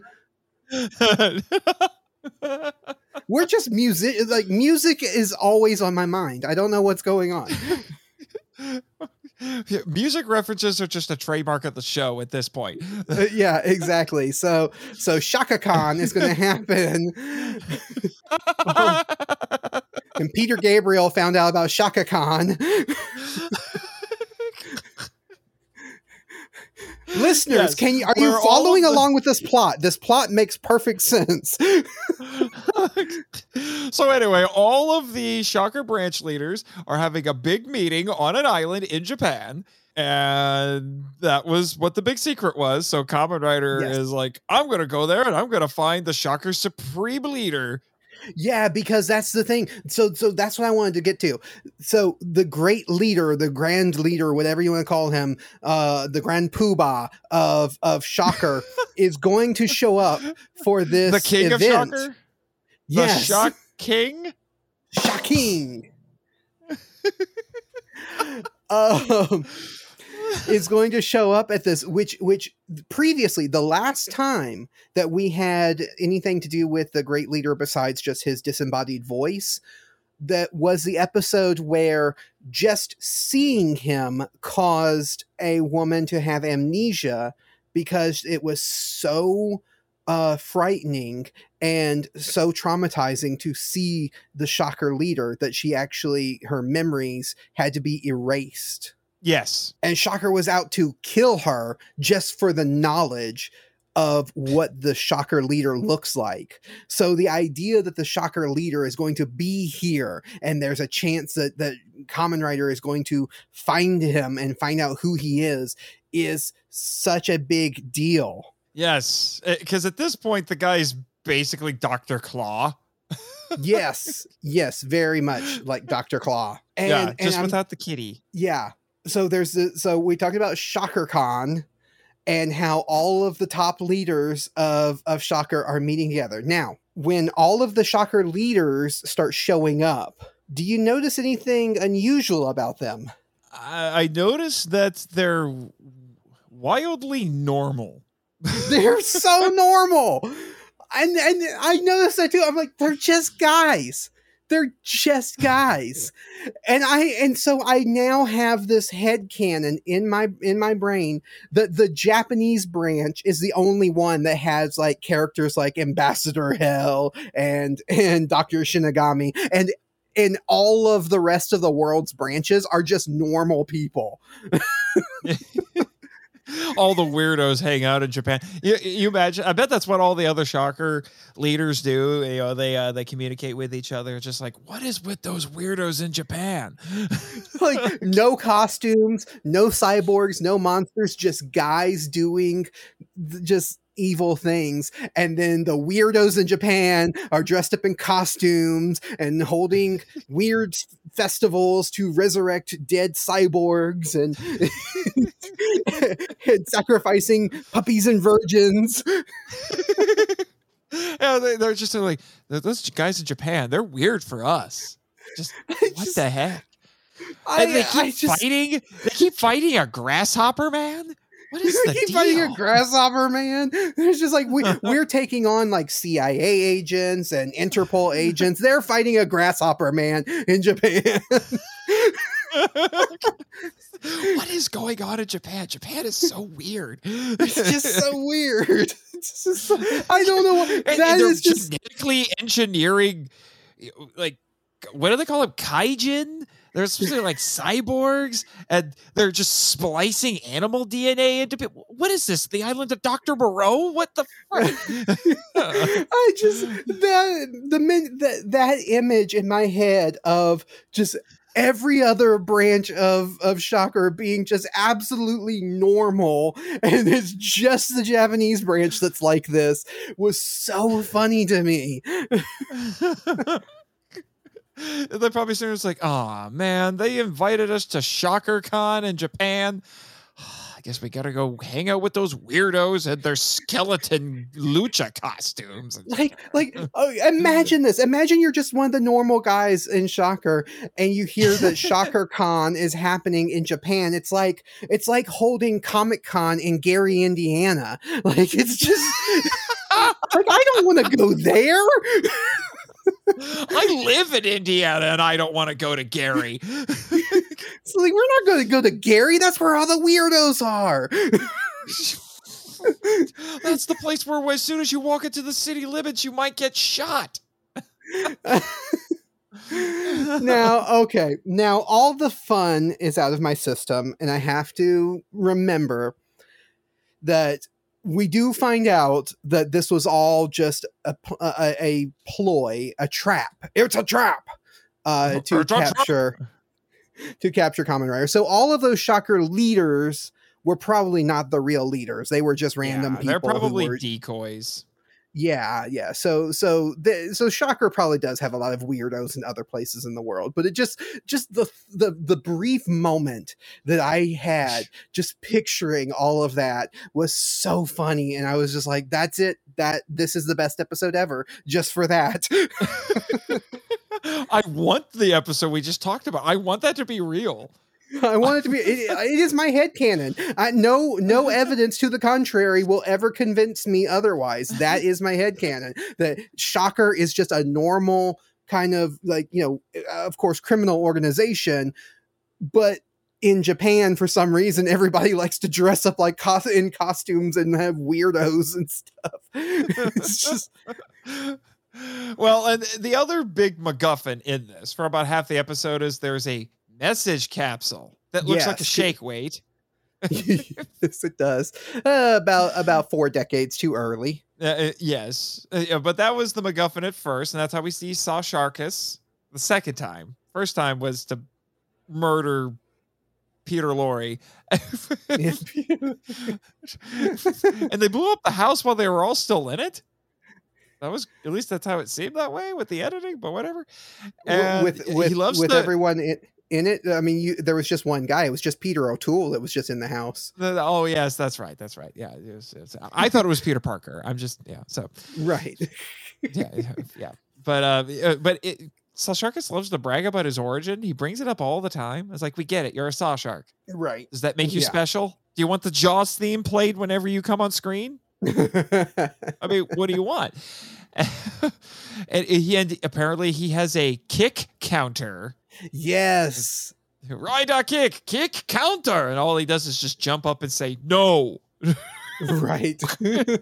S1: We're just music. Like music is always on my mind. I don't know what's going on.
S5: Music references are just a trademark of the show at this point.
S1: Uh, yeah, exactly. So so Shaka Khan is going to happen. and Peter Gabriel found out about Shaka Khan. Listeners,
S5: Yes,
S1: can you are you following along with this plot? This plot makes perfect sense.
S5: so anyway, all of the Shocker branch leaders are having a big meeting on an island in Japan. And that was what the big secret was. So Kamen Rider
S1: Yes.
S5: is like, I'm gonna go there and I'm gonna find the Shocker supreme leader.
S1: Yeah, because that's the thing. So so that's what I wanted to get to. So the great leader, the grand leader, whatever you want to call him, uh the grand poobah of of Shocker is going to show up for this
S5: the king
S1: event.
S5: of Shocker?
S1: Yes.
S5: The Shock King?
S1: Shocking. um is going to show up at this which which previously the last time that we had anything to do with the great leader besides just his disembodied voice that was the episode where just seeing him caused a woman to have amnesia because it was so uh, frightening and so traumatizing to see the shocker leader that she actually her memories had to be erased
S5: Yes.
S1: and shocker was out to kill her just for the knowledge of what the shocker leader looks like so the idea that the shocker leader is going to be here and there's a chance that that kamen rider is going to find him and find out who he is is such a big deal
S5: Yes. Eh, because at this point, the guy's basically Dr. Claw.
S1: yes yes very much like dr claw and,
S5: yeah. Just
S1: I'm-
S5: without the kitty.
S1: yeah so there's the so we talked about shocker con and how all of the top leaders of of shocker are meeting together. Now when all of the shocker leaders start showing up do you notice anything unusual about them?
S5: I, I noticed that they're wildly normal.
S1: they're so normal! And and i noticed that too. I'm like they're just guys they're just guys. And i and so i now have this head canon in my in my brain. That the japanese branch is the only one that has like characters like ambassador hell and and dr shinigami. And and all of the rest of the world's branches are just normal people
S5: all the weirdos hang out in Japan. You, you imagine? I bet that's what all the other shocker leaders do. You know, they uh, they communicate with each other. It's just like, what is with those weirdos in Japan?
S1: like no costumes, no cyborgs, no monsters, just guys doing just evil things. And then the weirdos in Japan are dressed up in costumes and holding weird festivals to resurrect dead cyborgs and, and sacrificing puppies and virgins.
S5: yeah, oh, they, they're just like those guys in Japan. They're weird for us. Just what
S1: just-
S5: the heck?
S1: I,
S5: and they keep
S1: just
S5: fighting. They keep fighting a grasshopper man. What is the
S1: keep
S5: deal?
S1: fighting a grasshopper man. There's just like we, we're taking on like CIA agents and Interpol agents. They're fighting a grasshopper man in Japan.
S5: what is going on in Japan? Japan is so weird.
S1: it's just so weird. It's just so- I don't know. What,
S5: And-
S1: that
S5: and
S1: is just
S5: genetically engineering, like what do they call them? Kaijin. They're supposed like cyborgs, and they're just splicing animal DNA into people. What is this? The island of Doctor Moreau? What the?
S1: I just that the min that that image in my head of just every other branch of of shocker being just absolutely normal and it's just the japanese branch that's like this was so funny to me
S5: They're probably saying it's like, oh man, they invited us to Shocker Con in Japan. I guess we gotta go hang out with those weirdos and their skeleton lucha costumes.
S1: like like oh, imagine this imagine you're just one of the normal guys in shocker and you hear that shocker con is happening in japan it's like it's like holding comic con in gary indiana like it's just like i don't want to go there
S5: I live in Indiana and I don't want to go to Gary.
S1: it's like we're not going to go to gary that's where all the weirdos are
S5: That's the place where as soon as you walk into the city limits, you might get shot.
S1: now, okay. Now all the fun is out of my system, and I have to remember that we do find out that this was all just a a ploy, a trap. It's a trap uh, to
S5: It's a
S1: capture to capture Kamen Rider. So all of those Shocker leaders were probably not the real leaders. They were just random
S5: Yeah,
S1: people.
S5: They're probably
S1: were-
S5: decoys.
S1: Yeah, yeah. So so the, so Shocker probably does have a lot of weirdos in other places in the world, but it just just the the the brief moment that I had just picturing all of that was so funny and I was just like that's it that this is the best episode ever just for that.
S5: I want the episode we just talked about. I want that to be real.
S1: I want it to be it, it is my head canon. I, no no evidence to the contrary will ever convince me otherwise. That is my head canon. That Shocker is just a normal kind of like you know of course criminal organization but in Japan for some reason everybody likes to dress up like cos- in costumes and have weirdos and stuff it's just
S5: well, and the other big MacGuffin in this for about half the episode is there's a message capsule that looks like a shake weight.
S1: yes it does uh, about about four decades too early
S5: Uh, uh, yes, Uh, but that was the MacGuffin at first, and that's how we see Saw Sharkus the second time. First time was to murder Peter Lorre. and they blew up the house while they were all still in it. That was at least that's how it seemed that way with the editing, but whatever. And
S1: with with,
S5: he loves
S1: with
S5: the,
S1: everyone in, in it i mean you, there was just one guy it was just peter o'toole that was just in the house
S5: oh yes, that's right, that's right. Yeah, it was, it was- I thought it was Peter Parker. I'm just yeah. So
S1: right
S5: yeah, yeah. But uh, uh, but it, Saw Sharkus loves to brag about his origin. He brings it up all the time. It's like we get it. You're a Saw Shark.
S1: right
S5: Does that make you
S1: Yeah.
S5: special? Do you want the Jaws theme played whenever you come on screen? I mean, what do you want? and he and apparently he has a kick counter.
S1: Yes
S5: Ride a kick, kick counter, and all he does is just jump up and say no.
S1: right just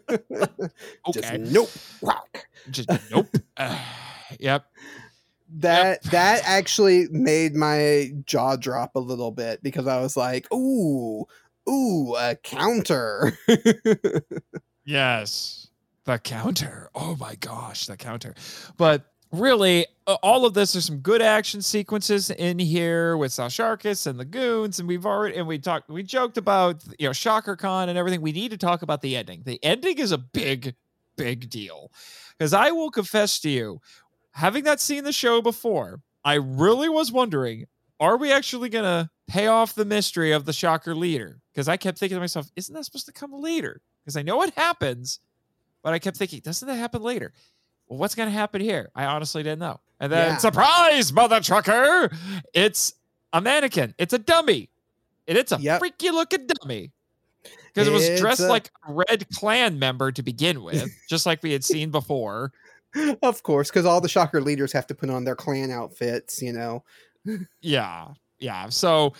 S5: Okay,
S1: nope Rock.
S5: just nope. Uh, yep.
S1: that that actually made my jaw drop a little bit because i was like ooh ooh a counter
S5: Yes, the counter. Oh my gosh, the counter. But really, uh, all of this, there's some good action sequences in here with Sasharkus and the goons, and we've already and we talked, we joked about you know Shocker Con and everything. We need to talk about the ending. The ending is a big, big deal because I will confess to you, having not seen the show before, I really was wondering. Are we actually gonna pay off the mystery of the shocker leader? Because I kept thinking to myself, isn't that supposed to come later? Because I know it happens, but I kept thinking, doesn't that happen later? Well, what's going to happen here? I honestly didn't know. And then,
S1: Yeah.
S5: surprise, mother trucker! It's a mannequin. It's a dummy, and it's a
S1: Yep.
S5: freaky looking dummy. Because it was dressed
S1: a-
S5: like a red clan member to begin with, just like we had seen before.
S1: of course because all the shocker leaders have to put on their clan outfits you know
S5: Yeah, yeah. So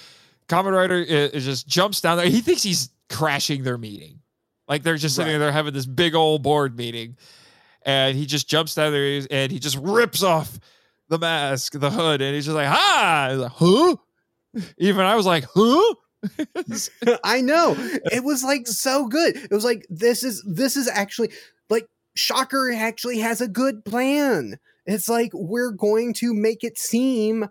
S5: Kamen Rider uh, i- i- just jumps down there. He thinks he's crashing their meeting. Like they're just sitting
S1: Right.
S5: there having this big old board meeting. And he just jumps down there and he just rips off the mask, the hood, and he's just like, ha! Like, huh? Even I was like, huh?
S1: I know. It was like so good. It was like this is this is actually like Shocker actually has a good plan. It's like we're going to make it seem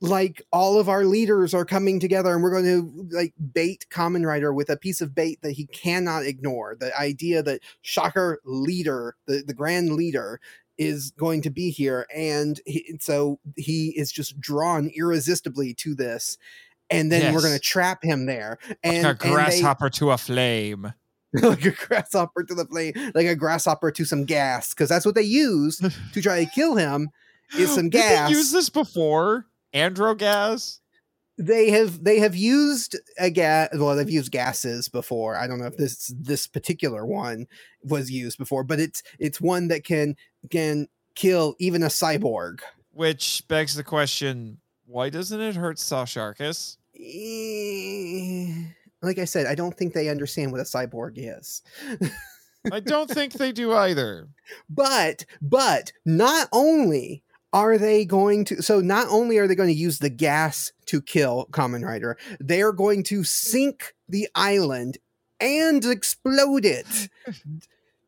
S1: like all of our leaders are coming together and we're going to like bait Kamen Rider with a piece of bait that he cannot ignore. The idea that Shocker leader, the, the grand leader, is going to be here. And he, so he is just drawn irresistibly to this. And then we're going to trap him there. And,
S5: like a
S1: and they-
S5: grasshopper to a flame.
S1: like a grasshopper to the flame, like a grasshopper to some gas, because that's what they use to try to kill him. Is some
S5: Did
S1: gas.
S5: they use this before? Andro gas?
S1: They have they have used a gas. Well, they've used gases before. I don't know if this this particular one was used before, but it's it's one that can can kill even a cyborg.
S5: Which begs the question, why doesn't it hurt Sasharkus?
S1: Eh, Like I said, I don't think they understand what a cyborg is.
S5: I don't think they do either.
S1: But but not only are they going to so not only are they going to use the gas to kill Kamen Rider, they are going to sink the island and explode it.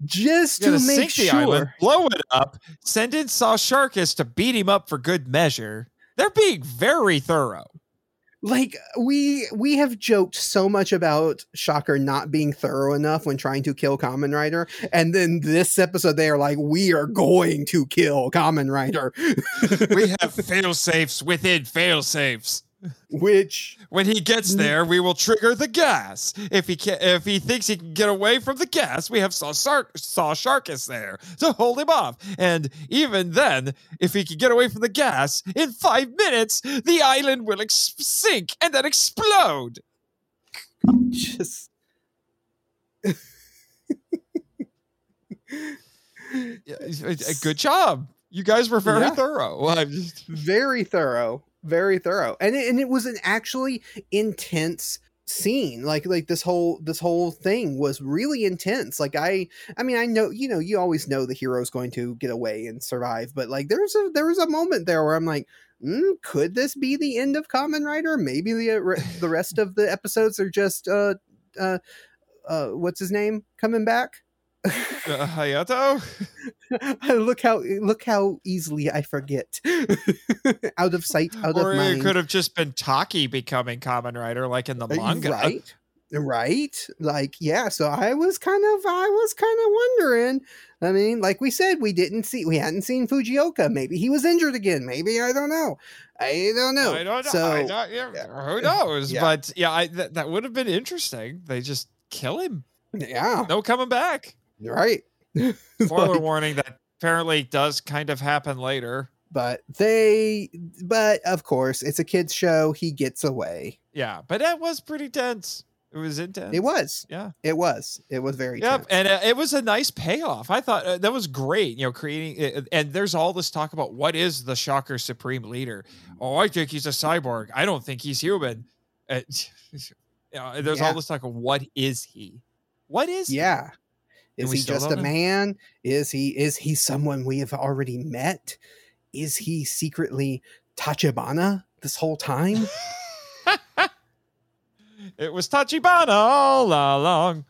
S1: Just to make
S5: sink the
S1: sure.
S5: island, blow it up, send in Saw Sharkus to beat him up for good measure. They're being very thorough.
S1: Like we we have joked so much about Shocker not being thorough enough when trying to kill Kamen Rider, and then this episode they are like, we are going to kill Kamen Rider,
S5: We have fail safes within fail safes.
S1: Which
S5: When he gets there, we will trigger the gas. If he can, if he thinks he can get away from the gas, we have Saw, Sar- Saw Sharkus there to hold him off. And even then, if he can get away from the gas, in five minutes, the island will ex- sink and then explode.
S1: just
S5: Yeah, uh, Good job. You guys were very
S1: Yeah.
S5: thorough. I'm just
S1: very thorough very thorough. And it, and it was an actually intense scene. Like like this whole this whole thing was really intense. Like i i mean i know you know you always know the hero's going to get away and survive but like there's a there was a moment there where i'm like mm, could this be the end of kamen rider? Maybe the uh, the rest of the episodes are just uh uh uh what's his name coming back?
S5: Uh, Hayato.
S1: look how look how easily I forget. out of sight, out
S5: or
S1: of
S5: it could have just been Taki becoming Kamen Rider, like in the
S1: Uh,
S5: manga.
S1: right? Right? Like, yeah. So I was kind of, I was kind of wondering. I mean, like we said, we didn't see, we hadn't seen Fujioka. Maybe he was injured again. Maybe I don't know. I don't know.
S5: I don't know.
S1: So
S5: I don't- yeah,
S1: yeah.
S5: Who knows?
S1: Yeah.
S5: But yeah, I, that, that would have been interesting. They just kill him.
S1: yeah,
S5: No coming back.
S1: right.
S5: Spoiler
S1: Like,
S5: warning that apparently does kind of happen later.
S1: but they, but of course, it's a kids show. He gets away.
S5: Yeah, but that was pretty tense. It was intense.
S1: It was.
S5: Yeah.
S1: It was. It was very.
S5: Yep,
S1: tense.
S5: and uh, it was a nice payoff. I thought uh, that was great. You know, creating uh, and there's all this talk about what is the Shocker Supreme Leader. Oh, I think he's a cyborg. I don't think he's human. Uh, you know, there's all this talk of what is he? What is?
S1: Yeah.
S5: And
S1: Is he just a
S5: know.
S1: man? Is he is he someone we have already met? Is he secretly Tachibana this whole time?
S5: It was Tachibana all along.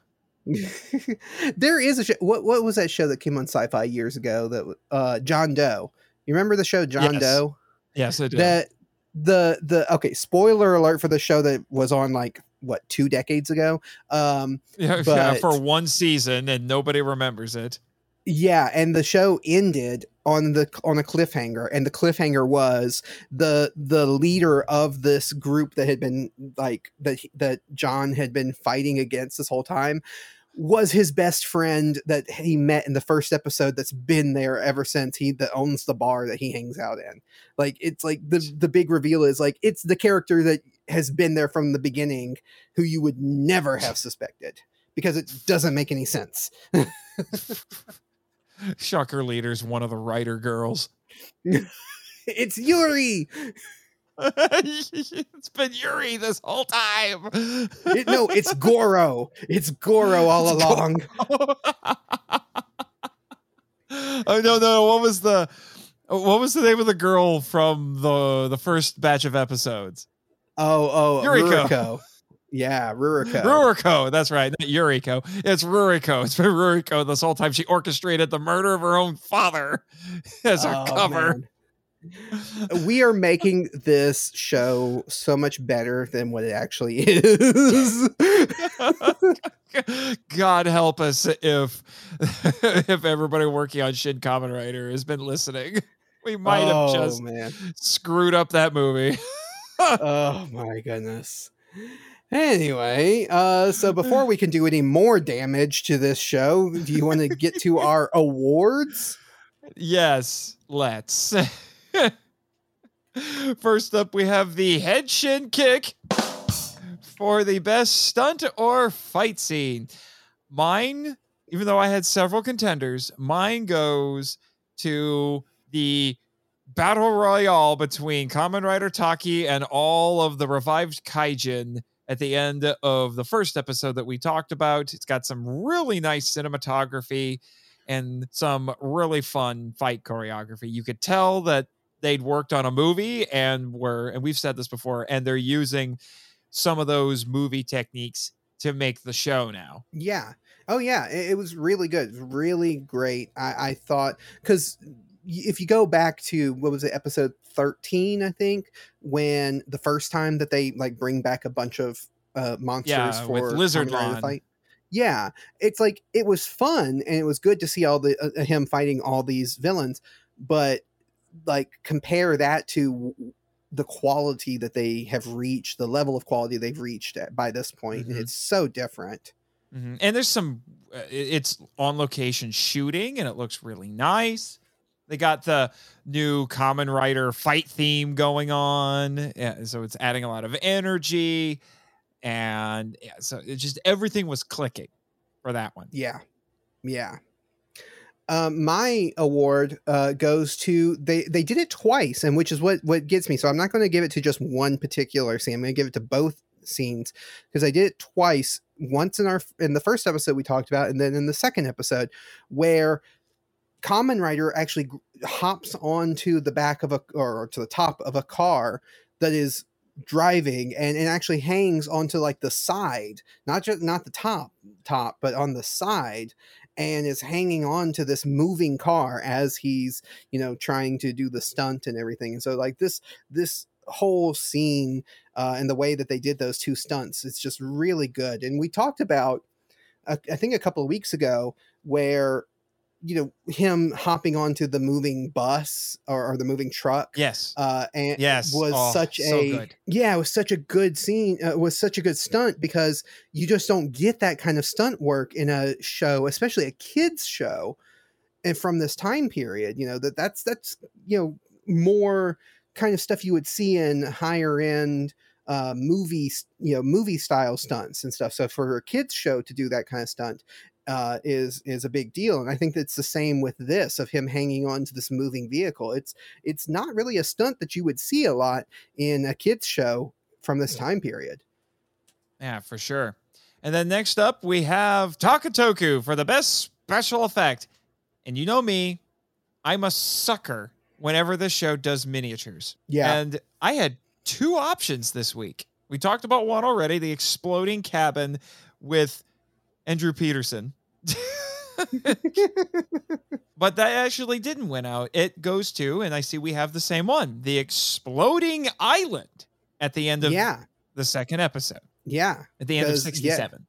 S1: there is a show. What what was that show that came on Sci-Fi years ago? That uh, John Doe. You remember the show John
S5: Yes.
S1: Doe?
S5: Yes, I do.
S1: That the the okay. Spoiler alert for the show that was on like what two decades ago. Um,
S5: yeah, yeah, for one season, and nobody remembers it.
S1: Yeah, and the show ended on the on a cliffhanger, and the cliffhanger was the the leader of this group that had been like that that John had been fighting against this whole time was his best friend that he met in the first episode that's been there ever since he that owns the bar that he hangs out in like it's like the the big reveal is like it's the character that has been there from the beginning who you would never have suspected because it doesn't make any sense
S5: Shocker leader's one of the Rider Girls.
S1: it's Yuri.
S5: it's been Yuri this whole time.
S1: It- no, it's Goro. It's Goro all
S5: It's Goro.
S1: along.
S5: oh no, no. What was the what was the name of the girl from the the first batch of episodes?
S1: Oh, oh,
S5: Yuriko.
S1: Ruriko. Yeah, Ruriko.
S5: Ruriko. That's right. Not Yuriko. It's Ruriko. It's been Ruriko this whole time. She orchestrated the murder of her own father as
S1: Oh,
S5: cover.
S1: man. We are making this show so much better than what it actually is.
S5: God help us if if everybody working on Shin Kamen Rider has been listening. We might
S1: oh,
S5: have just
S1: man.
S5: screwed up that movie.
S1: Oh my goodness. Anyway, uh, so before we can do any more damage to this show, do you want to get to our awards?
S5: yes, let's. First up, we have the head shin kick for the best stunt or fight scene. Mine, even though I had several contenders, mine goes to the battle royale between Kamen Rider Taki and all of the revived Kaijin at the end of the first episode that we talked about. It's got some really nice cinematography and some really fun fight choreography. You could tell that they'd worked on a movie and were, and we've said this before, and they're using some of those movie techniques to make the show now.
S1: Yeah. Oh yeah, it, it was really good. Was really great. I, I thought because if you go back to what was it, episode thirteen, I think, when the first time that they like bring back a bunch of uh, monsters
S5: Yeah, with
S1: for
S5: Lizard
S1: Kamen Rider to
S5: Lon.
S1: fight. Yeah, it's like it was fun and it was good to see all the uh, him fighting all these villains, but like compare that to the quality that they have reached, the level of quality they've reached at, by this point.
S5: Mhm.
S1: It's so different.
S5: Mhm. And there's some, uh, it's on location shooting and it looks really nice. They got the new Kamen Rider fight theme going on. Yeah, so it's adding a lot of energy. And yeah, so it just everything was clicking for that one.
S1: Yeah. Yeah. Um, my award uh, goes to they they did it twice, and which is what what gets me. So I'm not going to give it to just one particular scene. I'm going to give it to both scenes because I did it twice. Once in our in the first episode we talked about, and then in the second episode where Kamen Rider actually hops onto the back of a or to the top of a car that is driving and, and actually hangs onto like the side not just not the top top but on the side and is hanging on to this moving car as he's you know trying to do the stunt and everything. And so like this this whole scene uh, and the way that they did those two stunts it's just really good. And we talked about uh, i think a couple of weeks ago where you know him hopping onto the moving bus or, or the moving truck
S5: Yes.
S1: uh and
S5: Yes.
S1: was
S5: Oh,
S1: such
S5: so
S1: a
S5: good.
S1: yeah it was such a good scene uh, it was such a good stunt because you just don't get that kind of stunt work in a show especially a kids show and from this time period you know that that's that's you know more kind of stuff you would see in higher end uh movies you know movie style stunts and stuff so for a kids show to do that kind of stunt uh, is is a big deal, and I think that's the same with this of him hanging on to this moving vehicle. It's it's not really a stunt that you would see a lot in a kids show from this time period.
S5: Yeah, for sure. And then next up, we have Takatoku for the best special effect. And you know me, I'm a sucker whenever this show does miniatures.
S1: Yeah.
S5: And I had two options this week. We talked about one already the exploding cabin with Andrew Peterson. but that actually didn't win out. It goes to, and I see we have the same one the exploding island at the end of
S1: yeah,
S5: the second episode,
S1: yeah.
S5: at the end of
S1: 'Cause, yeah.
S5: 67.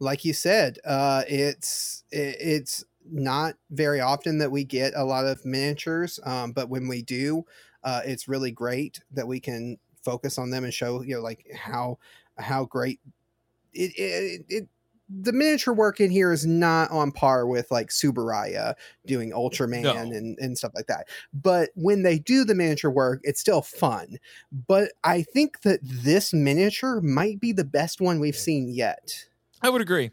S1: like you said, uh, it's it, it's not very often that we get a lot of miniatures, um, but when we do, uh, it's really great that we can focus on them and show you know like how how great it it. it the miniature work in here is not on par with like Tsuburaya doing Ultraman
S5: No.
S1: and, and stuff like that. But when they do the miniature work, it's still fun. But I think that this miniature might be the best one we've seen yet.
S5: I would agree.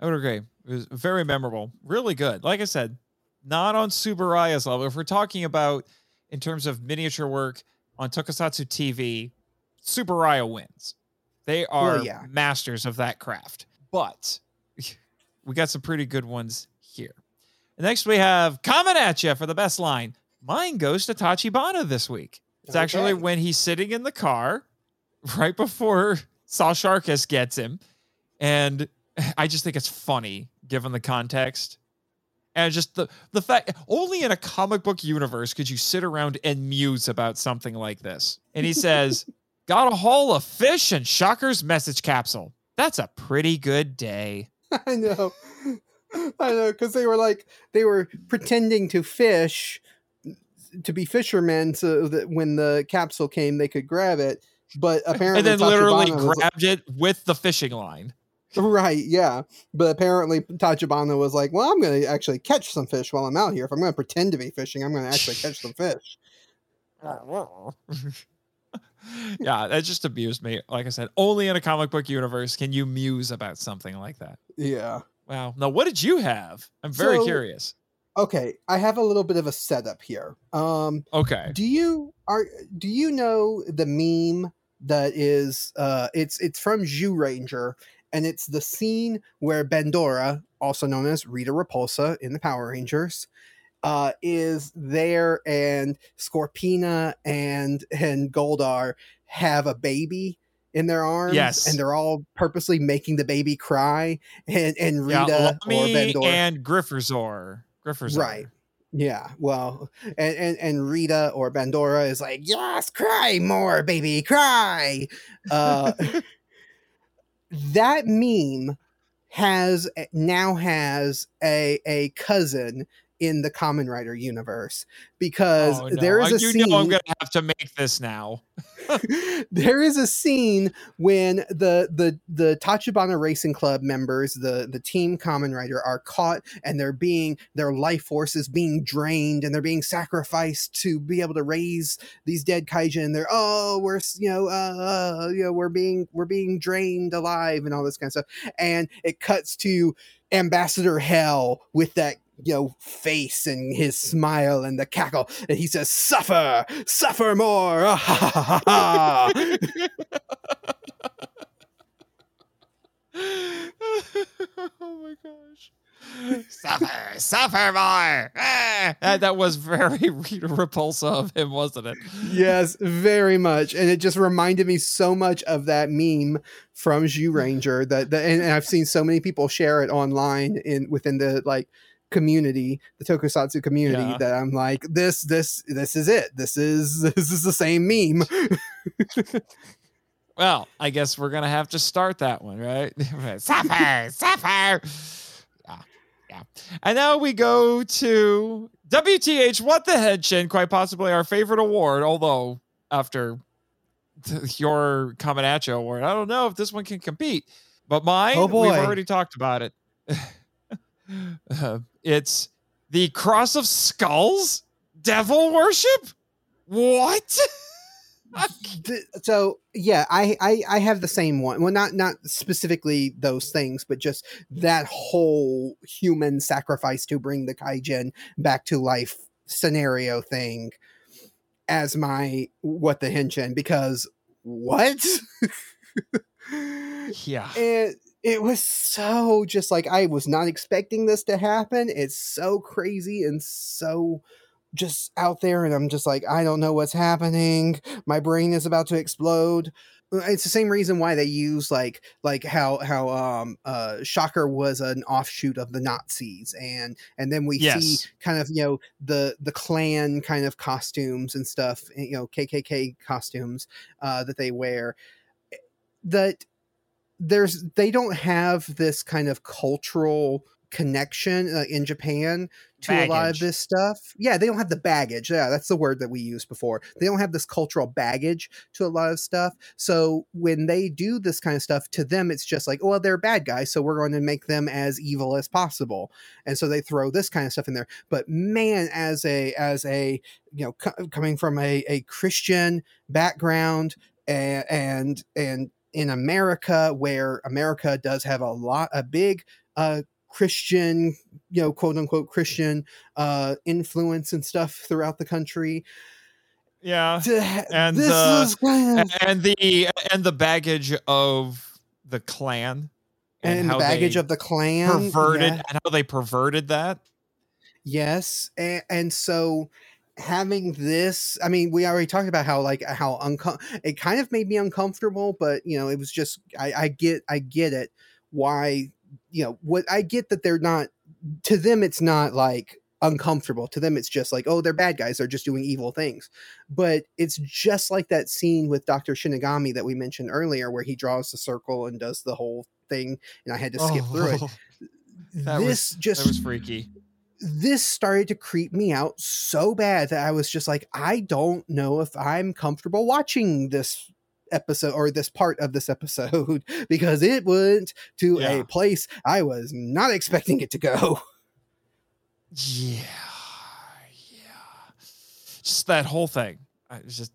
S5: I would agree. It was very memorable, really good. Like I said, not on Tsuburaya's level. If we're talking about in terms of miniature work on Tokusatsu TV, Subaraya wins. They are
S1: yeah.
S5: masters of that craft. But we got some pretty good ones here. Next, we have coming at you for the best line. Mine goes to Tachibana this week. It's actually when he's sitting in the car right before Saw Sharkus gets him. And I just think it's funny given the context. And just the the fact only in a comic book universe could you sit around and muse about something like this. And he says, Got a haul of fish and Shocker's message capsule. That's a pretty good day.
S1: I know. I know because they were like they were pretending to fish to be fishermen so that when the capsule came they could grab it. But apparently,
S5: and then literally
S1: Tachibana
S5: grabbed it with the fishing line.
S1: right, yeah. But apparently, Tachibana was like, "Well, I'm going to actually catch some fish while I'm out here. If I'm going to pretend to be fishing, I'm going to actually catch some fish."
S5: yeah, that just amused me. Like I said, only in a comic book universe can you muse about something like that.
S1: Yeah.
S5: Wow. Now, what did you have? I'm very
S1: So-
S5: curious.
S1: Okay, I have a little bit of a setup here. Um,
S5: Okay.
S1: do you are do you know the meme that is uh it's it's from Zyuranger and it's the scene where Bandora, also known as Rita Repulsa in the Power Rangers, uh is there and Scorpina and and Goldar have a baby in their arms
S5: Yes.
S1: and they're all purposely making the baby cry and and Rita
S5: yeah,
S1: or Bandora
S5: and Grifforzer. Grifforzer.
S1: Right. Yeah, well, and, and and Rita or Bandora is like, yes, cry more, baby, cry. Uh, that meme has now has a a cousin in the Kamen Rider universe because
S5: Oh, no.
S1: there is a
S5: do
S1: scene.
S5: know I'm gonna have to make this now.
S1: there is a scene when the the the Tachibana Racing Club members, the the team Kamen Rider, are caught and they're being their life force is being drained and they're being sacrificed to be able to raise these dead kaijin. They're oh we're you know uh, uh you know we're being we're being drained alive and all this kind of stuff. And it cuts to Ambassador Hell with that you know face and his smile and the cackle and he says suffer suffer more Ah, ha, ha, ha, ha.
S5: oh my gosh. Suffer, suffer more. Ah! That, that was very Rita repulsive of him, wasn't it?
S1: yes very much and it just reminded me so much of that meme from Zyuranger that, that and, and I've seen so many people share it online in within the like community the tokusatsu community
S5: Yeah.
S1: that I'm like this this this is it this is this is the same meme
S5: Well, I guess we're gonna have to start that one, right? suffer, suffer. Yeah, yeah. And now we go to WTH. What the Henshin? Quite possibly our favorite award, although after your Kamenacho award, I don't know if this one can compete. But mine,
S1: Oh, boy.
S5: we've already talked about it. Uh, it's the Cross of Skulls Devil Worship. What?
S1: So yeah I, I i have the same one well not not specifically those things but just that whole human sacrifice to bring the kaijin back to life scenario thing as my what the henshin because what
S5: yeah.
S1: it it was so just like I was not expecting this to happen. It's so crazy and so just out there and I'm just like I don't know what's happening. My brain is about to explode. Uh, It's the same reason why they use like like how how um uh Shocker was an offshoot of the Nazis and and then we see kind of you know the the clan kind of costumes and stuff you know KKK costumes uh that they wear that there's they don't have this kind of cultural connection uh, in Japan to a lot of this stuff. Yeah, they don't have the baggage. Yeah, that's the word that we used before. They don't have this cultural baggage to a lot of stuff. So when they do this kind of stuff to them it's just like, well, they're bad guys, so we're going to make them as evil as possible. And so they throw this kind of stuff in there. But man as a as a you know co- coming from a a Christian background and and and in America, where America does have a lot, a big uh, Christian, you know, quote unquote Christian uh, influence and stuff throughout the country.
S5: Yeah.
S1: Ha-
S5: And,
S1: this
S5: uh,
S1: is kind of,
S5: and the and the baggage of the clan
S1: and, the
S5: how
S1: baggage of the clan
S5: perverted
S1: yeah.
S5: and how they perverted that.
S1: Yes, and, and so having this, I mean, we already talked about how like how uncom- it kind of made me uncomfortable, but you know, it was just I, I get I get it why you know what I get that they're not to them it's not like uncomfortable. To them it's just like oh they're bad guys they're just doing evil things. But it's just like that scene with dr shinigami that we mentioned earlier where he draws the circle and does the whole thing and i had to skip through it.
S5: Oh,
S1: this
S5: was-
S1: just
S5: was freaky.
S1: This started to creep me out so bad that I was just like, I don't know if I'm comfortable watching this episode or this part of this episode because it went to
S5: Yeah.
S1: a place I was not expecting it to go.
S5: Yeah, yeah. Just that whole thing. I just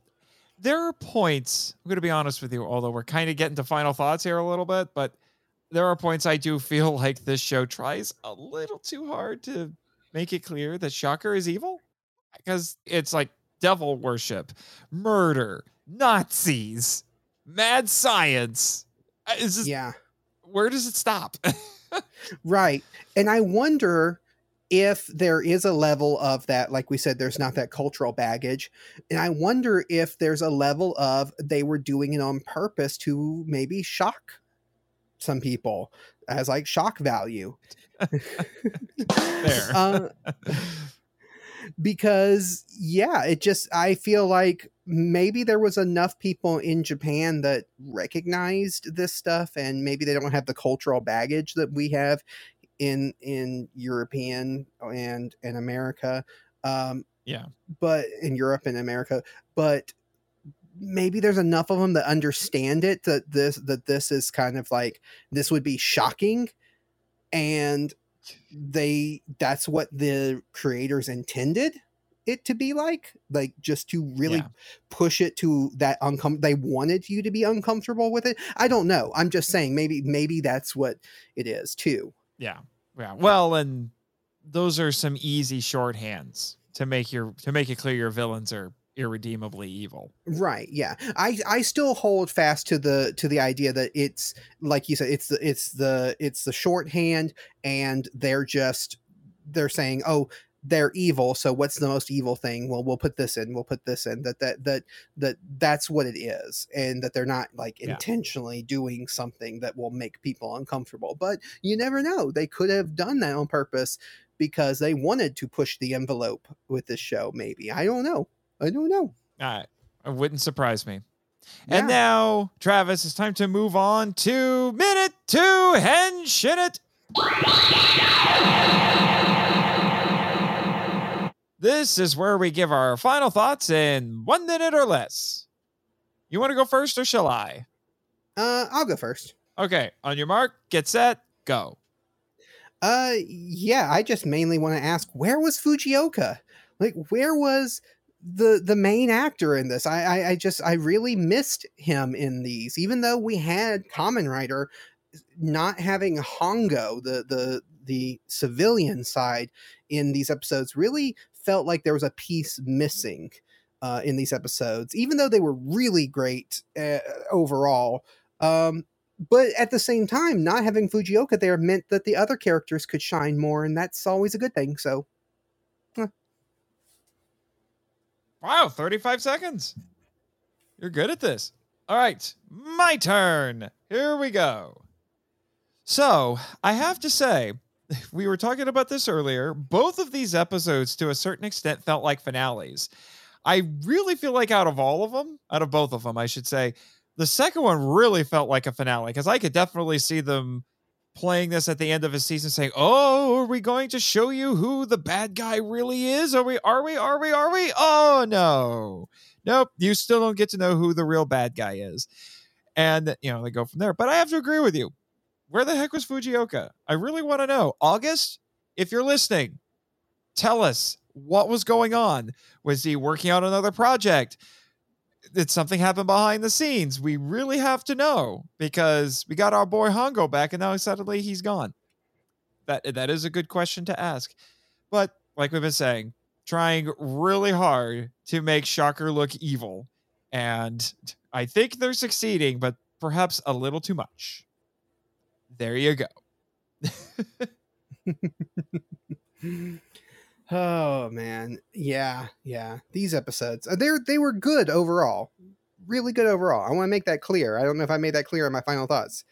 S5: there are points. I'm going to be honest with you, although we're kind of getting to final thoughts here a little bit, but there are points I do feel like this show tries a little too hard to make it clear that Shocker is evil because it's like devil worship, murder, Nazis, mad science. Uh, It's just,
S1: Yeah.
S5: where does it stop?
S1: Right. And I wonder if there is a level of that, like we said, there's not that cultural baggage. And I wonder if there's a level of they were doing it on purpose to maybe shock some people as like shock value.
S5: There.
S1: Uh, because yeah, it just I feel like maybe there was enough people in Japan that recognized this stuff and maybe they don't have the cultural baggage that we have in in European and in America. Um
S5: yeah.
S1: but in Europe and America, but maybe there's enough of them that understand it that this that this is kind of like this would be shocking and they that's what the creators intended it to be like like just to really
S5: Yeah.
S1: push it to that uncomfortable they wanted you to be uncomfortable with it i don't know i'm just saying maybe maybe that's what it is too
S5: Yeah. Yeah. Well, and those are some easy shorthands to make your to make it clear your villains are irredeemably evil.
S1: Right. Yeah. I I still hold fast to the to the idea that it's like you said it's the it's the it's the shorthand and they're just they're saying oh they're evil so what's the most evil thing well we'll put this in we'll put this in that that that that that's what it is and that they're not like
S5: Yeah.
S1: intentionally doing something that will make people uncomfortable but you never know they could have done that on purpose because they wanted to push the envelope with this show maybe i don't know i don't know
S5: Uh, it wouldn't surprise me. And now, Travis, it's time to move on to minute two, Henshin it. This is where we give our final thoughts in one minute or less. You want to go first or shall I?
S1: uh i'll go first
S5: Okay, on your mark, get set, go.
S1: Uh, yeah, I just mainly want to ask where was Fujioka? Like, where was the the main actor in this? I, I I just I really missed him in these, even though we had Kamen Rider not having Hongo, the the the civilian side in these episodes, really felt like there was a piece missing. Uh, in these episodes, even though they were really great uh, overall, um, but at the same time, not having Fujioka there meant that the other characters could shine more, and that's always a good thing. So,
S5: Wow, 35 seconds. You're good at this. All right, my turn. Here we go. So, I have to say, we were talking about this earlier. Both of these episodes, to a certain extent, felt like finales. I really feel like out of all of them, out of both of them, I should say, the second one really felt like a finale because I could definitely see them playing this at the end of a season saying, "Oh, are we going to show you who the bad guy really is? Are we are we are we are we? Oh no. Nope, you still don't get to know who the real bad guy is." And you know, they go from there. But I have to agree with you. Where the heck was Fujioka? I really want to know. August, if you're listening, tell us what was going on. Was he working on another project? Did something happen behind the scenes? We really have to know because we got our boy Hongo back and now suddenly he's gone. That that is a good question to ask. But like we've been saying, trying really hard to make Shocker look evil. And I think they're succeeding, but perhaps a little too much. There you go.
S1: oh man, yeah, yeah. These episodes, uh, they're they were good overall, really good overall. I want to make that clear. I don't know if I made that clear in my final thoughts.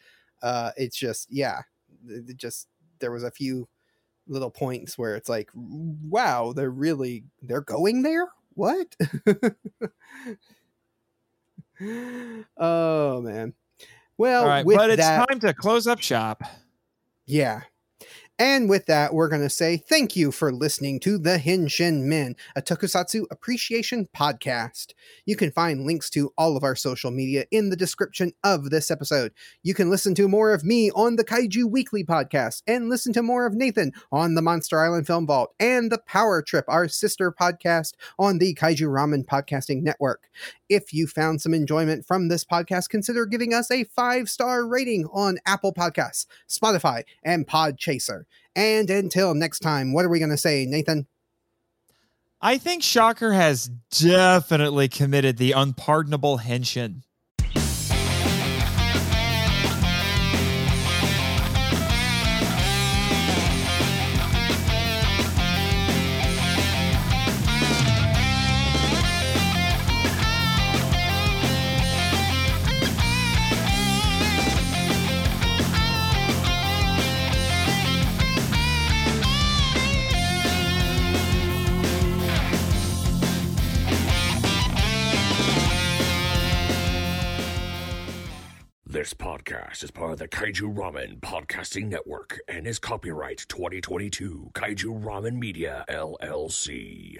S1: Uh, it's just, yeah, it just there was a few little points where it's like, wow, they're really they're going there. What? oh man. Well,
S5: All right,
S1: with
S5: but it's
S1: that,
S5: time to close up shop.
S1: yeah. And with that, we're going to say thank you for listening to the Henshin Men, a tokusatsu appreciation podcast. You can find links to all of our social media in the description of this episode. You can listen to more of me on the Kaiju Weekly podcast and listen to more of Nathan on the Monster Island Film Vault and the Power Trip, our sister podcast on the Kaiju Ramen Podcasting Network. If you found some enjoyment from this podcast, consider giving us a five star rating on Apple Podcasts, Spotify, and Podchaser. And until next time, what are we going to say, Nathan?
S5: I think Shocker has definitely committed the unpardonable henshin.
S3: This podcast is part of the Kaiju Ramen Podcasting Network and is copyright 2022 Kaiju Ramen Media LLC.